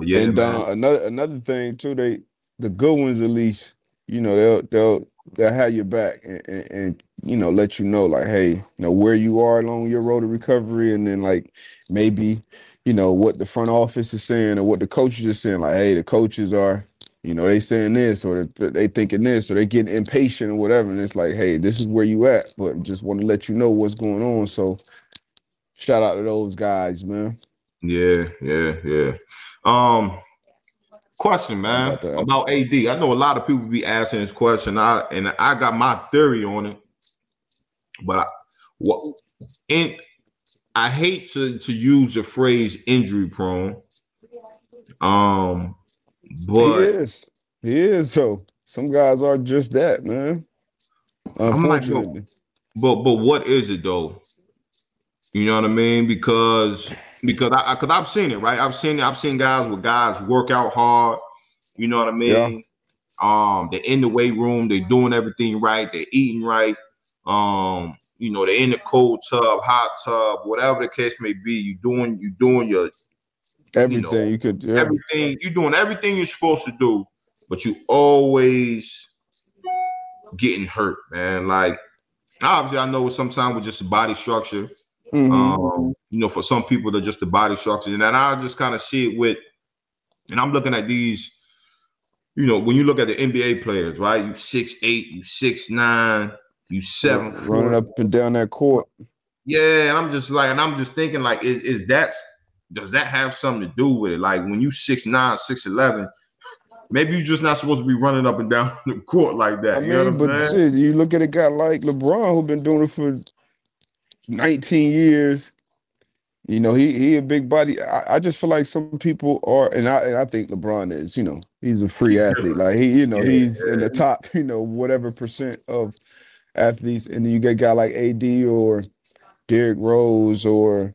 yeah, and uh, another another thing too, they the good ones at least, you know, they'll they'll they'll have your back and, and, and you know let you know like, hey, you know where you are along your road to recovery, and then like maybe you know what the front office is saying or what the coaches are saying. Like, hey, the coaches are, you know, they saying this or they they thinking this or they getting impatient or whatever, and it's like, hey, this is where you at, but just want to let you know what's going on. So, shout out to those guys, man. Yeah, yeah, yeah. Um, question, man, About about AD. I know a lot of people be asking this question. I and I got my theory on it. But I, what in I hate to to use the phrase injury prone. Um, but he is. He is. So some guys are just that, man. Unfortunately. Like, but but what is it though? You know what I mean? Because because I because I've seen it, right? I've seen it. I've seen guys with guys work out hard. You know what I mean? Yeah. Um, they're in the weight room, they're doing everything right, they're eating right. Um, you know, they're in the cold tub, hot tub, whatever the case may be. You doing you doing your everything you, know, you could yeah. everything you're doing everything you're supposed to do, but you always getting hurt, man. Like obviously, I know sometimes with just body structure. Mm-hmm. Um, you know, for some people, they're just the body structure, and then I just kind of see it with, and I'm looking at these. You know, when you look at the NBA players, right? You six eight, you six nine, you seven running up and down that court. Yeah, and I'm just like, and I'm just thinking, like, is, is that does that have something to do with it? Like when you six nine, six eleven, maybe you're just not supposed to be running up and down the court like that. I mean, you know but shit, you look at a guy like LeBron who's been doing it for 19 years. You know, he he a big body. I, I just feel like some people are, and I and I think LeBron is. You know, he's a free athlete. Like he, you know, he's in the top. You know, whatever percent of athletes, and then you get a guy like AD or Derrick Rose or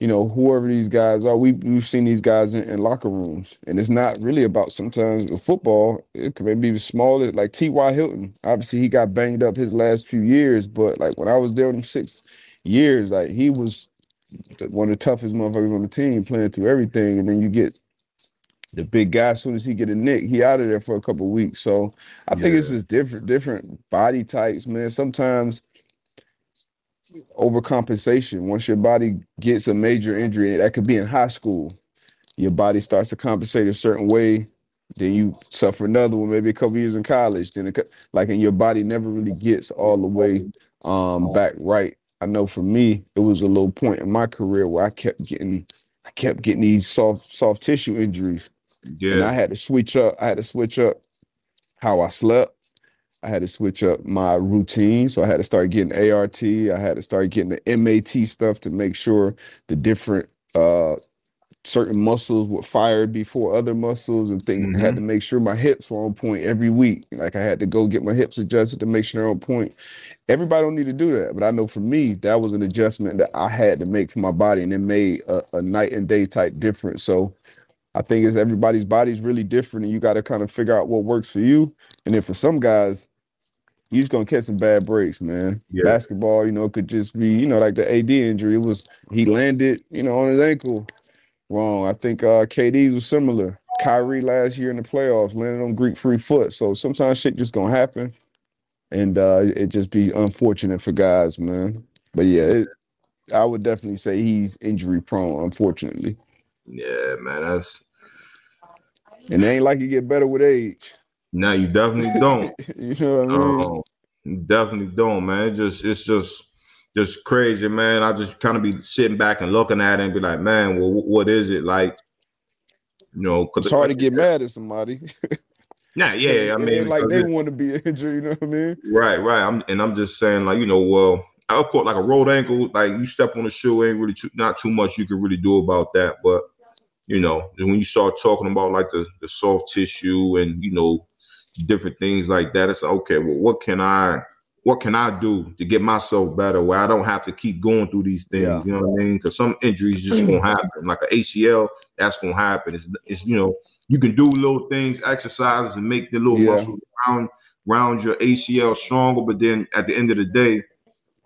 you know whoever these guys are. We we've seen these guys in, in locker rooms, and it's not really about sometimes football. It could maybe be smaller, like T.Y. Hilton. Obviously, he got banged up his last few years, but like when I was there with him six years, like he was one of the toughest motherfuckers on the team, playing through everything, and then you get the big guy, as soon as he get a nick, he out of there for a couple weeks. So I think it's just different, different body types, man. Sometimes overcompensation. Once your body gets a major injury, that could be in high school, your body starts to compensate a certain way. Then you suffer another one, maybe a couple years in college. Then, it, like, and your body never really gets all the way um, back right. I know for me, it was a little point in my career where I kept getting, I kept getting these soft, soft tissue injuries yeah. And I had to switch up. I had to switch up how I slept. I had to switch up my routine. So I had to start getting ART. I had to start getting the MAT stuff to make sure the different uh certain muscles were fired before other muscles and things. Mm-hmm. I had to make sure my hips were on point every week. Like I had to go get my hips adjusted to make sure they're on point. Everybody don't need to do that, but I know for me that was an adjustment that I had to make for my body, and it made a, a night and day type difference. So I think it's everybody's body's really different, and you got to kind of figure out what works for you. And then for some guys, you just gonna catch some bad breaks, man. Yeah. Basketball, you know, it could just be, you know, like the AD injury. It was he landed, you know, on his ankle wrong. I think uh KD was similar. Kyrie last year in the playoffs landed on Greek Freak foot. So sometimes shit just gonna happen, and uh it just be unfortunate for guys, man. But yeah, it, I would definitely say he's injury prone, unfortunately. Yeah, man, that's and it ain't like you get better with age. No, you definitely don't. you know what I mean? Um, definitely don't, man. It just it's just just crazy, man. I just kind of be sitting back and looking at it and be like, man, well, what is it like? You know, cause it's hard to get mad at somebody. yeah, yeah. I mean, like they want to be injured, you know what I mean? Right, right. I'm and I'm just saying, like, you know, well, of course, like a rolled ankle, like you step on a shoe, ain't really too, not too much you can really do about that. But you know, when you start talking about like the, the soft tissue and you know different things like that, it's okay. Well, what can I what can I do to get myself better where I don't have to keep going through these things? Yeah. You know what I mean? Because some injuries just gonna happen. Like an ACL, that's gonna happen. It's, it's you know you can do little things, exercises, and make the little yeah. muscle around around your ACL stronger. But then at the end of the day,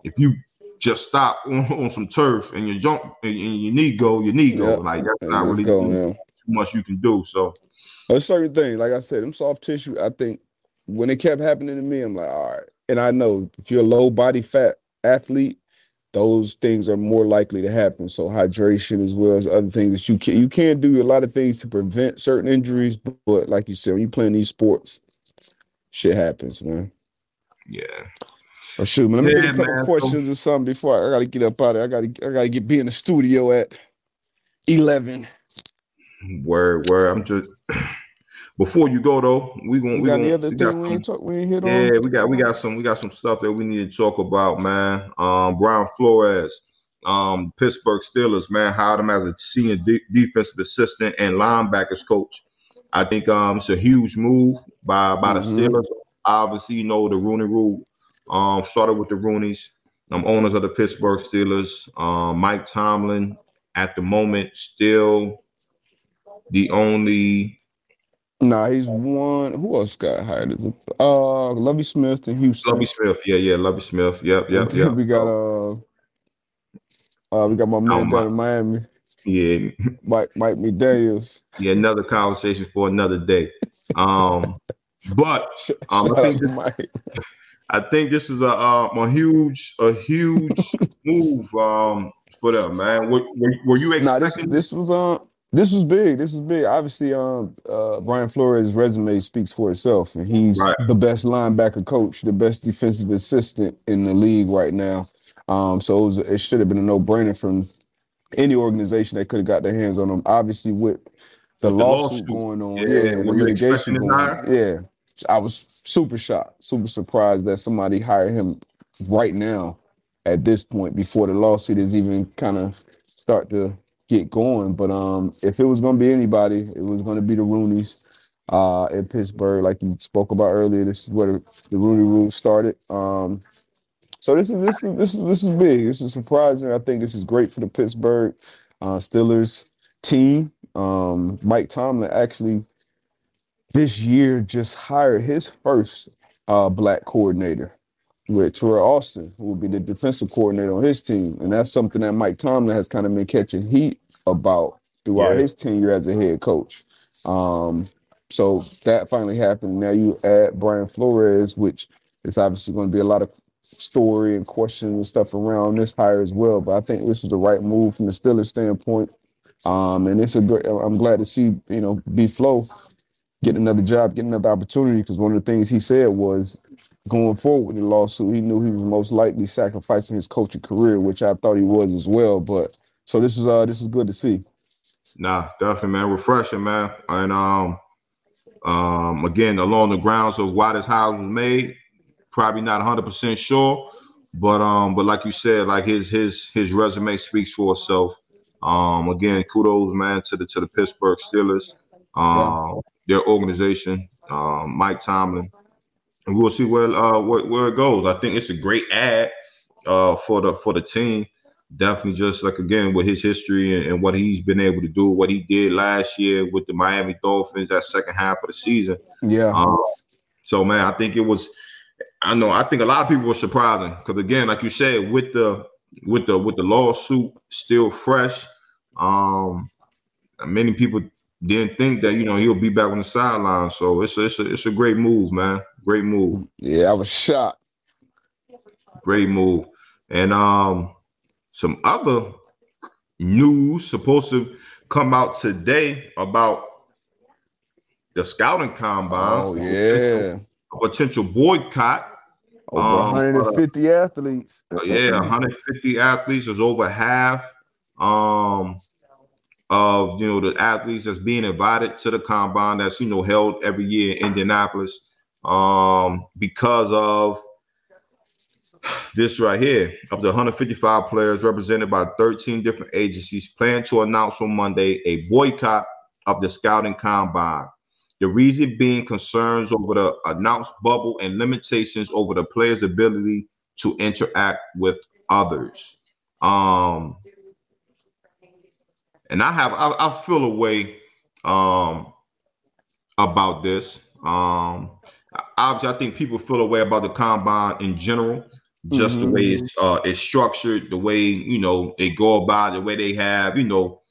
if you just stop on, on some turf and you jump and, and your knee go, your knee go. Yep. Like that's not really go, too much you can do. So a certain thing, like I said, them soft tissue. I think when it kept happening to me, I'm like, all right. And I know if you're a low body fat athlete, those things are more likely to happen. So hydration as well as other things that you can you can do a lot of things to prevent certain injuries, but, like you said, when you playing these sports, shit happens, man. Yeah. Oh shoot, man. Let me yeah, get a couple man. questions or something before I, I, gotta get up out of there. I gotta I gotta get be in the studio at eleven. Where where I'm just before you go though, we gonna We we got gonna, the other we thing we ain't talk, we ain't hit on. yeah, we got we got some we got some stuff that we need to talk about, man. Um, Brian Flores, um, Pittsburgh Steelers, man, hired him as a senior de- defensive assistant and linebackers coach. I think um it's a huge move by by the Mhm. Steelers. Obviously, you know the Rooney Rule um started with the Roonies, um, owners of the Pittsburgh Steelers. Um, Mike Tomlin at the moment still the only Nah, he's one. Who else got hired? Uh, Lovie Smith in Houston. Lovie Smith. Yeah, yeah, Lovie Smith. Yep, yep, yep. We got uh, uh, we got my man Oh, down in Miami, yeah, Mike Mike McDaniel's. yeah, another conversation for another day. Um, but Um, I think this- I think this is a um, a huge a huge move um for them, man. Were, were, were you Nah, this expecting? this was uh this was big. This was big. Obviously, um, uh, Brian Flores' resume speaks for itself, and he's Right. the best linebacker coach, the best defensive assistant in the league right now. Um, so it, was, it should have been a no brainer from any organization that could have got their hands on him. Obviously, with the, the lawsuit, lawsuit. going on, Yeah, yeah, the litigation going, on. yeah. I was super shocked, super surprised that somebody hired him right now at this point before the lawsuit is even kind of start to get going. But um, if it was going to be anybody, it was going to be the Roonies uh, in Pittsburgh, like you spoke about earlier. This is where the, the Rooney Rule started. Um, so this is this is this is this is big. This is surprising. I think this is great for the Pittsburgh uh, Steelers team. Um, Mike Tomlin actually this year just hired his first uh, black coordinator with Teryl Austin, who will be the defensive coordinator on his team. And that's something that Mike Tomlin has kind of been catching heat about throughout Yeah. his tenure as a head coach. Um, so that finally happened. Now you add Brian Flores, which is obviously going to be a lot of story and questions and stuff around this hire as well. But I think this is the right move from the Steelers standpoint. Um, and it's a great, I'm glad to see, you know, B Flow get another job, get another opportunity. Because one of the things he said was going forward with the lawsuit, he knew he was most likely sacrificing his coaching career, which I thought he was as well. But so this is uh this is good to see. Nah, definitely, man. Refreshing, man. And um, um, again, along the grounds of why this house was made, probably not 100 percent sure, but um, but like you said, like his his his resume speaks for itself. Um, again, kudos, man, to the to the Pittsburgh Steelers, um, their organization, um, Mike Tomlin, and we'll see where uh where, where it goes. I think it's a great ad uh for the for the team definitely just like again with his history and, and what he's been able to do, what he did last year with the Miami Dolphins that second half of the season. Yeah. Um, so man, I think it was. I know. I think a lot of people were surprising because again, like you said, with the with the with the lawsuit still fresh, um, many people didn't think that you know he'll be back on the sideline. So it's a, it's a it's a great move, man. Great move. Yeah, I was shocked. Great move. And um some other news supposed to come out today about the scouting combine. Oh yeah. A potential boycott. Over Um, 150 athletes. Uh, yeah, 150 athletes is over half um of you know the athletes that's being invited to the combine that's you know held every year in Indianapolis um because of this right here of the 155 players represented by 13 different agencies plan to announce on Monday a boycott of the scouting combine. The reason being concerns over the announced bubble and limitations over the players' ability to interact with others. Um, and I have I, I feel a way um about this. Um, obviously, I think people feel a way about the combine in general, just the Mhm. way it's uh it's structured, the way you know they go about, the way they have you know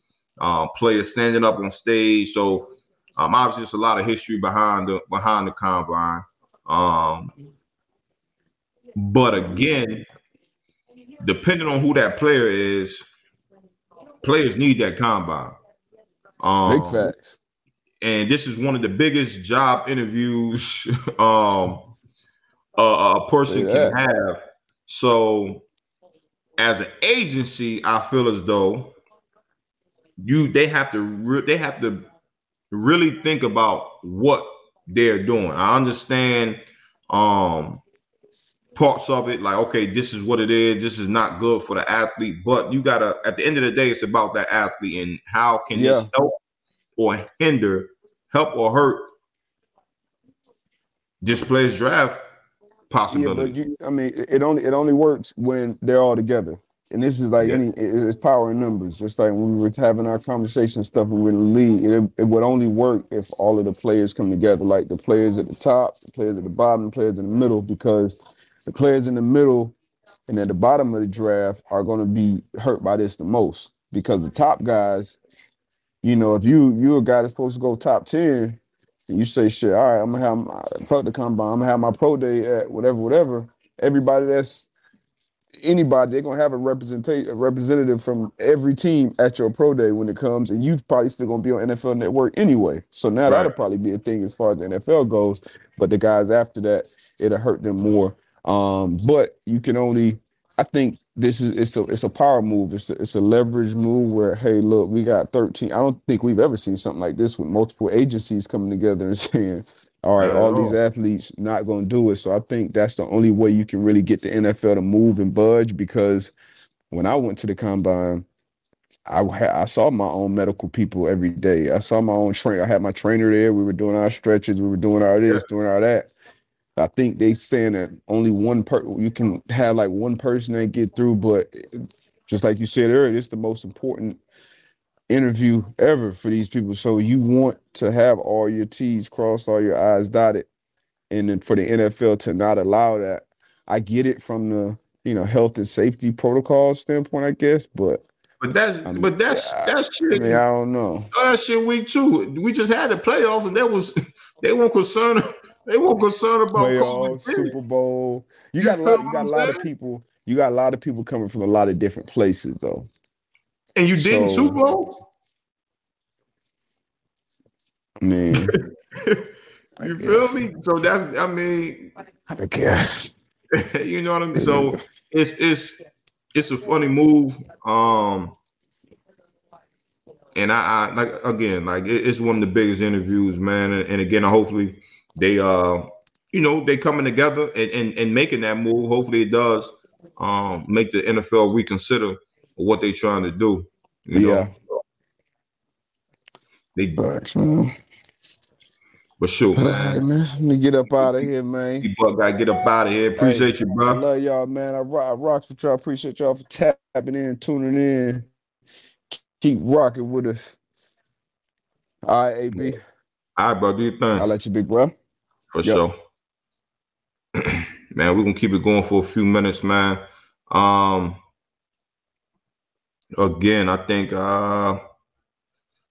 uh, players standing up on stage. So um, obviously, there's a lot of history behind the behind the combine. Um, but again, depending on who that player is, players need that combine. Um, Big facts. and this is one of the biggest job interviews um, a, a person Yeah. can have. So, as an agency, I feel as though you they have to re- they have to really think about what they're doing. I understand um parts of it, like okay, this is what it is. This is not good for the athlete, but you gotta. At the end of the day, it's about that athlete and how can Yeah. this help or hinder, help or hurt this player's draft Yeah, possibility. but you, I mean, it it only it only works when they're all together. And this is like Yeah. any, it's power in numbers. Just like when we were having our conversation stuff, we were in the league. It, it would only work if all of the players come together, like the players at the top, the players at the bottom, the players in the middle, because the players in the middle and at the bottom of the draft are going to be hurt by this the most. Because the top guys, you know, if you you're a guy that's supposed to go top ten, and you say shit, all right, I'm gonna have my fuck the combine, I'm gonna have my pro day at whatever, whatever. Everybody that's anybody, they're gonna have a representation a representative from every team at your pro day when it comes, and you've probably still gonna be on NFL network anyway. So now that'll probably be a thing as far as the NFL goes. But the guys after that, it'll hurt them more. Um, but you can only I think this is it's a it's a power move. It's a, it's a leverage move where hey, look, we got 13. I don't think we've ever seen something like this with multiple agencies coming together and saying, all right, all these athletes not going to do it. So I think that's the only way you can really get the NFL to move and budge because when I went to the combine, I ha- I saw my own medical people every day. I saw my own trainer. I had my trainer there. We were doing our stretches. We were doing our this, doing our that. I think they saying that only one per you can have like one person that get through, but just like you said earlier, it's the most important interview ever for these people. So you want to have all your T's crossed, all your I's dotted, and then for the NFL to not allow that, I get it from the you know health and safety protocol standpoint, I guess, but But that's I mean, but that's yeah, that's I mean I don't know. Oh, that shit week two. We just had the playoffs, and that was they weren't concerned. They weren't concerned about Playoffs, Super Bowl. You You got a lot. You got a lot of people. You got a lot of people coming from a lot of different places, though. And you didn't So- Super Bowl. I mean, You feel me? So that's I mean, I guess. you know what I mean. So it's it's it's a funny move. Um, and I, I like again, like it- it's one of the biggest interviews, man. And, and again, hopefully they uh you know they coming together and, and and making that move. Hopefully it does um make the NFL reconsider what they're trying to do. You Yeah. know? They But, uh, but sure, all right, man. man. Let me get up out of here, man. You gotta get up out of here. Appreciate you, I bro. love y'all, man. I rock, I with y'all. Appreciate y'all for tapping in, tuning in. Keep rocking with us. All right, AB. All right, bro. Do your thing. I'll let you, big bro. For Yep. sure. man, we're gonna keep it going for a few minutes, man. Um again, I think uh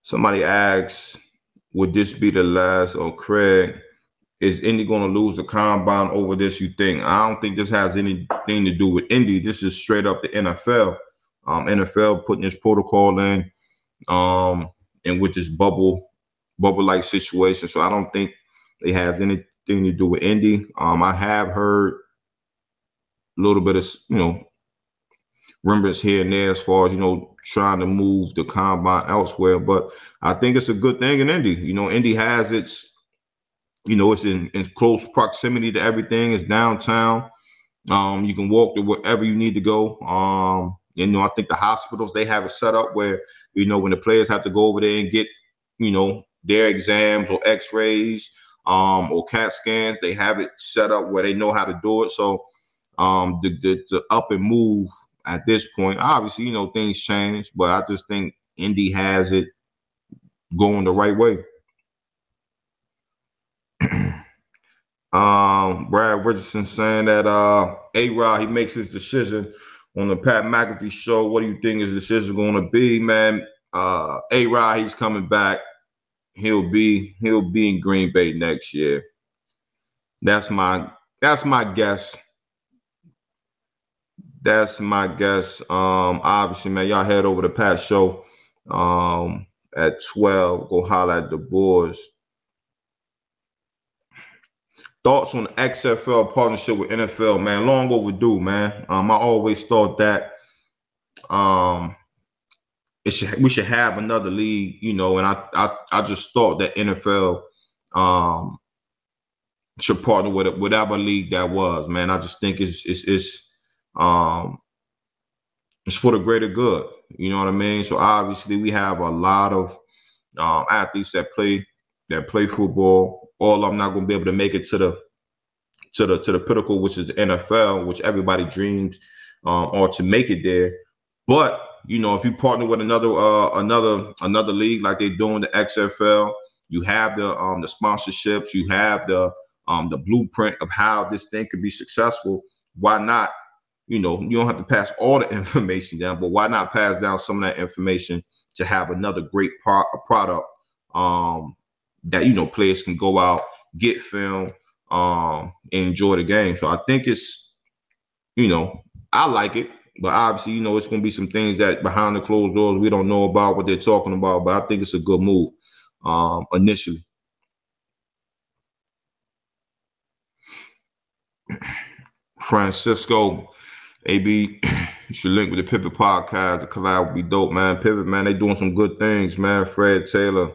somebody asks, would this be the last or Craig? Is Indy gonna lose the combine over this? You think? I don't think this has anything to do with Indy. This is straight up the NFL. Um, NFL putting this protocol in, um, and with this bubble, bubble like situation. So I don't think it has anything to do with Indy. Um, I have heard a little bit of you know remembrance here and there as far as you know trying to move the combine elsewhere, but I think it's a good thing in Indy. You know, Indy has its you know it's in, in close proximity to everything. It's downtown. Um, you can walk to wherever you need to go. Um, you know, I think the hospitals they have it set up where you know when the players have to go over there and get you know their exams or X-rays um, or CAT scans, they have it set up where they know how to do it. So um, the, the up and move at this point, obviously, you know things change, but I just think Indy has it going the right way. um, Brad Richardson saying that uh, A Rod he makes his decision on the Pat McAfee show. What do you think his decision going to be, man? Uh, A Rod he's coming back. He'll be he'll be in Green Bay next year. That's my that's my guess. That's my guess. Um, obviously, man, y'all head over to Pat show um at 12. Go holler at the boys. Thoughts on XFL partnership with NFL, man. Long overdue, man. Um, I always thought that um it should we should have another league, you know, and I I, I just thought that NFL um should partner with whatever league that was, man. I just think it's it's it's um it's for the greater good. You know what I mean? So obviously we have a lot of um, athletes that play that play football. All them not going to be able to make it to the to the to the pinnacle, which is the NFL, which everybody dreams um, or to make it there. But you know, if you partner with another uh, another another league like they're doing the XFL, you have the um, the sponsorships, you have the um, the blueprint of how this thing could be successful. Why not? You know, you don't have to pass all the information down, but why not pass down some of that information to have another great pro- product um, that you know players can go out, get film, um, and enjoy the game. So I think it's, you know, I like it, but obviously, you know, it's going to be some things that behind the closed doors we don't know about what they're talking about. But I think it's a good move um, initially. Francisco, AB, you should link with the Pivot Podcast. The collab would be dope, man. Pivot, man, they doing some good things, man. Fred Taylor,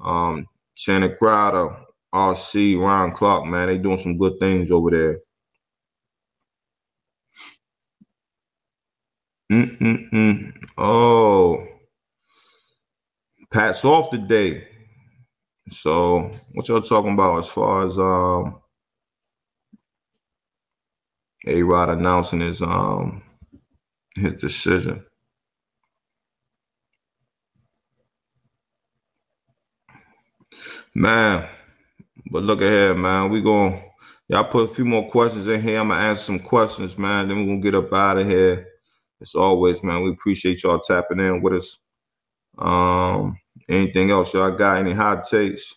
um, Channing Crowder, RC, Ryan Clark, man, they doing some good things over there. Mm-mm-mm. Oh, Pat's off today. So, what y'all talking about as far as um, A Rod announcing his um his decision? Man, but look ahead, man. We going y'all put a few more questions in here. I'm gonna answer some questions, man. Then we're gonna get up out of here. As always, man, we appreciate y'all tapping in with us. Um, anything else y'all got? Any hot takes?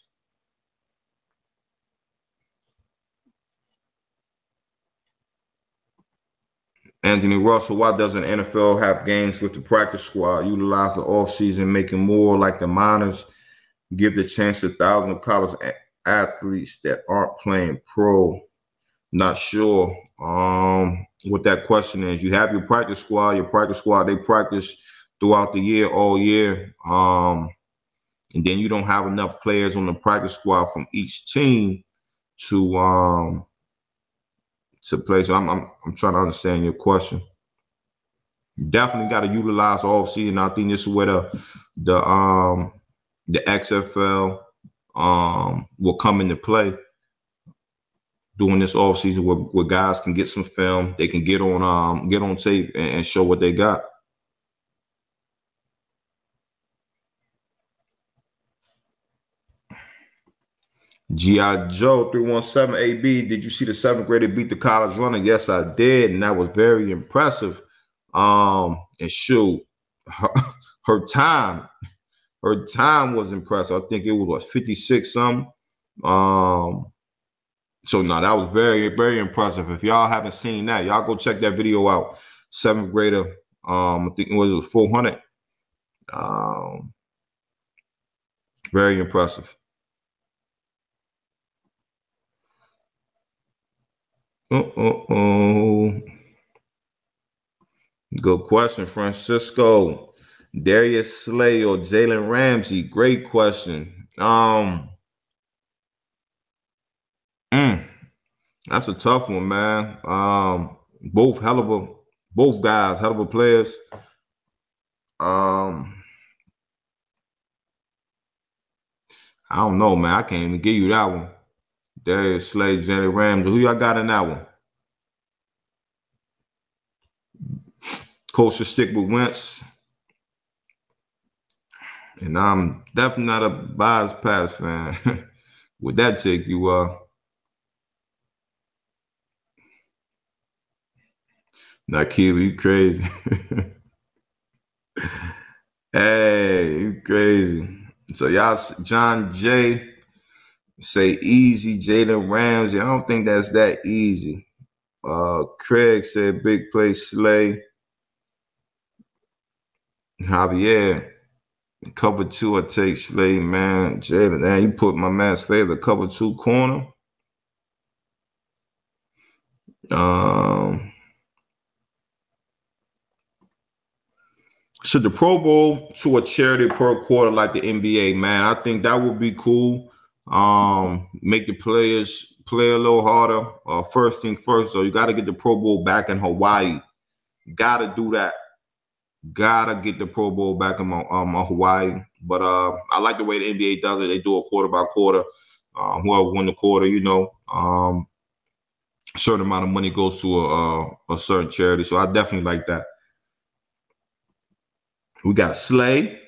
Anthony Russell, why doesn't NFL have games with the practice squad? Utilize the offseason, making more like the minors, give the chance to thousands of college athletes that aren't playing pro. Not sure um, what that question is. You have your practice squad. Your practice squad they practice throughout the year, all year, um, and then you don't have enough players on the practice squad from each team to um, to play. So I'm, I'm I'm trying to understand your question. Definitely got to utilize all season. I think this is where the the um the XFL um, will come into play during this off season where, where guys can get some film, they can get on um, get on tape and, and show what they got. G.I. Joe 317 AB. Did you see the seventh grader beat the college runner? Yes, I did. And that was very impressive. Um, and shoot, her, her time her time was impressive. I think it was what 56 some. Um, so no, that was very, very impressive. If y'all haven't seen that, y'all go check that video out. Seventh grader, um, I think it was 400. Um, very impressive. Uh-oh. Good question, Francisco. Darius Slay or Jalen Ramsey? Great question. Um, mm, that's a tough one, man. Um, both hell of a both guys, hell of a players. Um, I don't know, man. I can't even give you that one. Darius Slay, Jalen Ramsey. Who y'all got in that one? Coach should stick with Wentz. And I'm definitely not a biased pass fan. Would that take you uh Nakia, you crazy. hey, you crazy. So y'all John Jay, say easy Jalen Ramsey. I don't think that's that easy. Uh Craig said big play Slay. Javier, Cover two, I take Slay, man. Jalen, man, you put my man Slay the cover two corner. Um, So the Pro Bowl to a charity per quarter like the NBA, man. I think that would be cool. Um, make the players play a little harder. Uh, first thing first, though, you got to get the Pro Bowl back in Hawaii. Got to do that. Gotta get the Pro Bowl back in my, um, Hawaii. But uh, I like the way the NBA does it. They do a quarter by quarter. Uh, whoever won the quarter, you know, um, certain amount of money goes to a, a, a certain charity. So I definitely like that. We got Slay,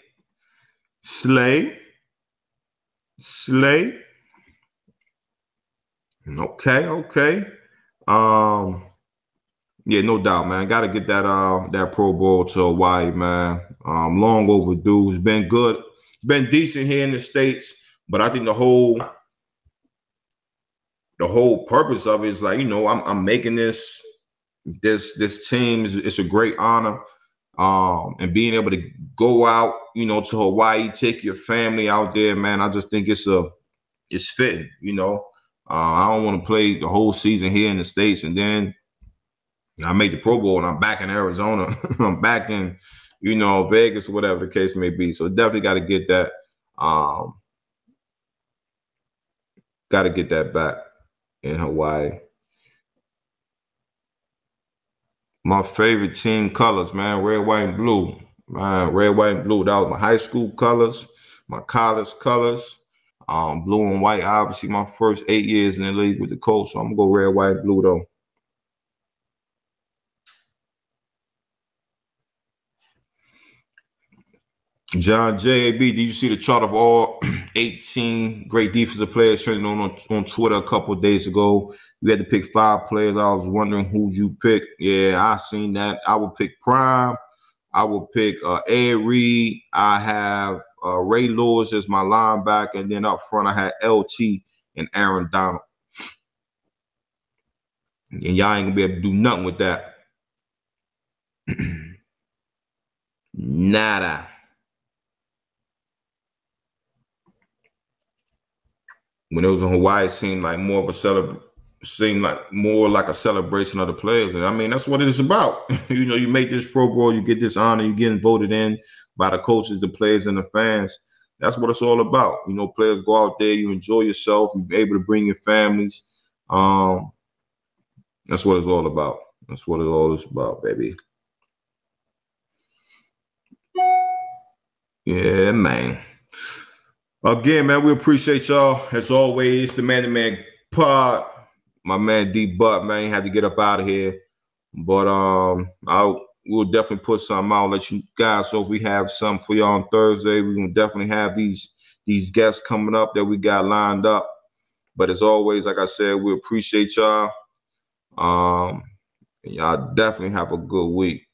Slay, Slay. Okay, okay. Um, yeah, no doubt, man. Got to get that uh that Pro Bowl to Hawaii, man. Um, long overdue. It's been good. It's been decent here in the states, but I think the whole the whole purpose of it is like you know I'm I'm making this this this team is it's a great honor. Um, and being able to go out, you know, to Hawaii, take your family out there, man. I just think it's a it's fitting, you know. Uh, I don't want to play the whole season here in the states and then I made the Pro Bowl and I'm back in Arizona. I'm back in, you know, Vegas whatever the case may be. So definitely got to get that. Um, got to get that back in Hawaii. My favorite team colors, man, red, white, and blue. Man, red, white, and blue. That was my high school colors, my college colors. Um, blue and white, obviously my first eight years in the league with the Colts. So I'm gonna go red, white, and blue though. John JAB, did you see the chart of all 18 great defensive players trending on, on, on Twitter a couple days ago? You had to pick five players. I was wondering who you pick. Yeah, I seen that. I would pick Prime. I would pick uh, Ed Reed. I have uh, Ray Lewis as my linebacker, and then up front I had LT and Aaron Donald. And y'all ain't gonna be able to do nothing with that. Nada. When it was in Hawaii, it seemed like more of a celebr seemed like more like a celebration of the players. And I mean, that's what it is about. you know, you make this Pro Bowl, you get this honor, you're getting voted in by the coaches, the players, and the fans. That's what it's all about. You know, players go out there, you enjoy yourself, you're able to bring your families. Um, that's what it's all about. That's what it all is about, baby. Yeah, man. Again, man, we appreciate y'all as always. The man to man pod, my man D Butt, man, had to get up out of here. But um, I we'll definitely put some out. Let you guys know if we have some for y'all on Thursday. We're gonna definitely have these these guests coming up that we got lined up. But as always, like I said, we appreciate y'all. Um, y'all definitely have a good week.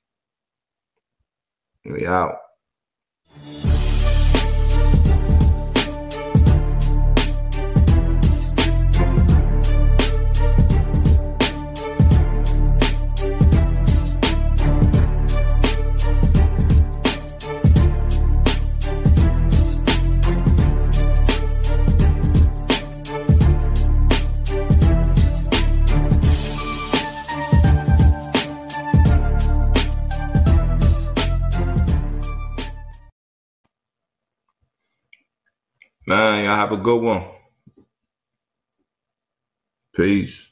We out. Y'all have a good one. Peace.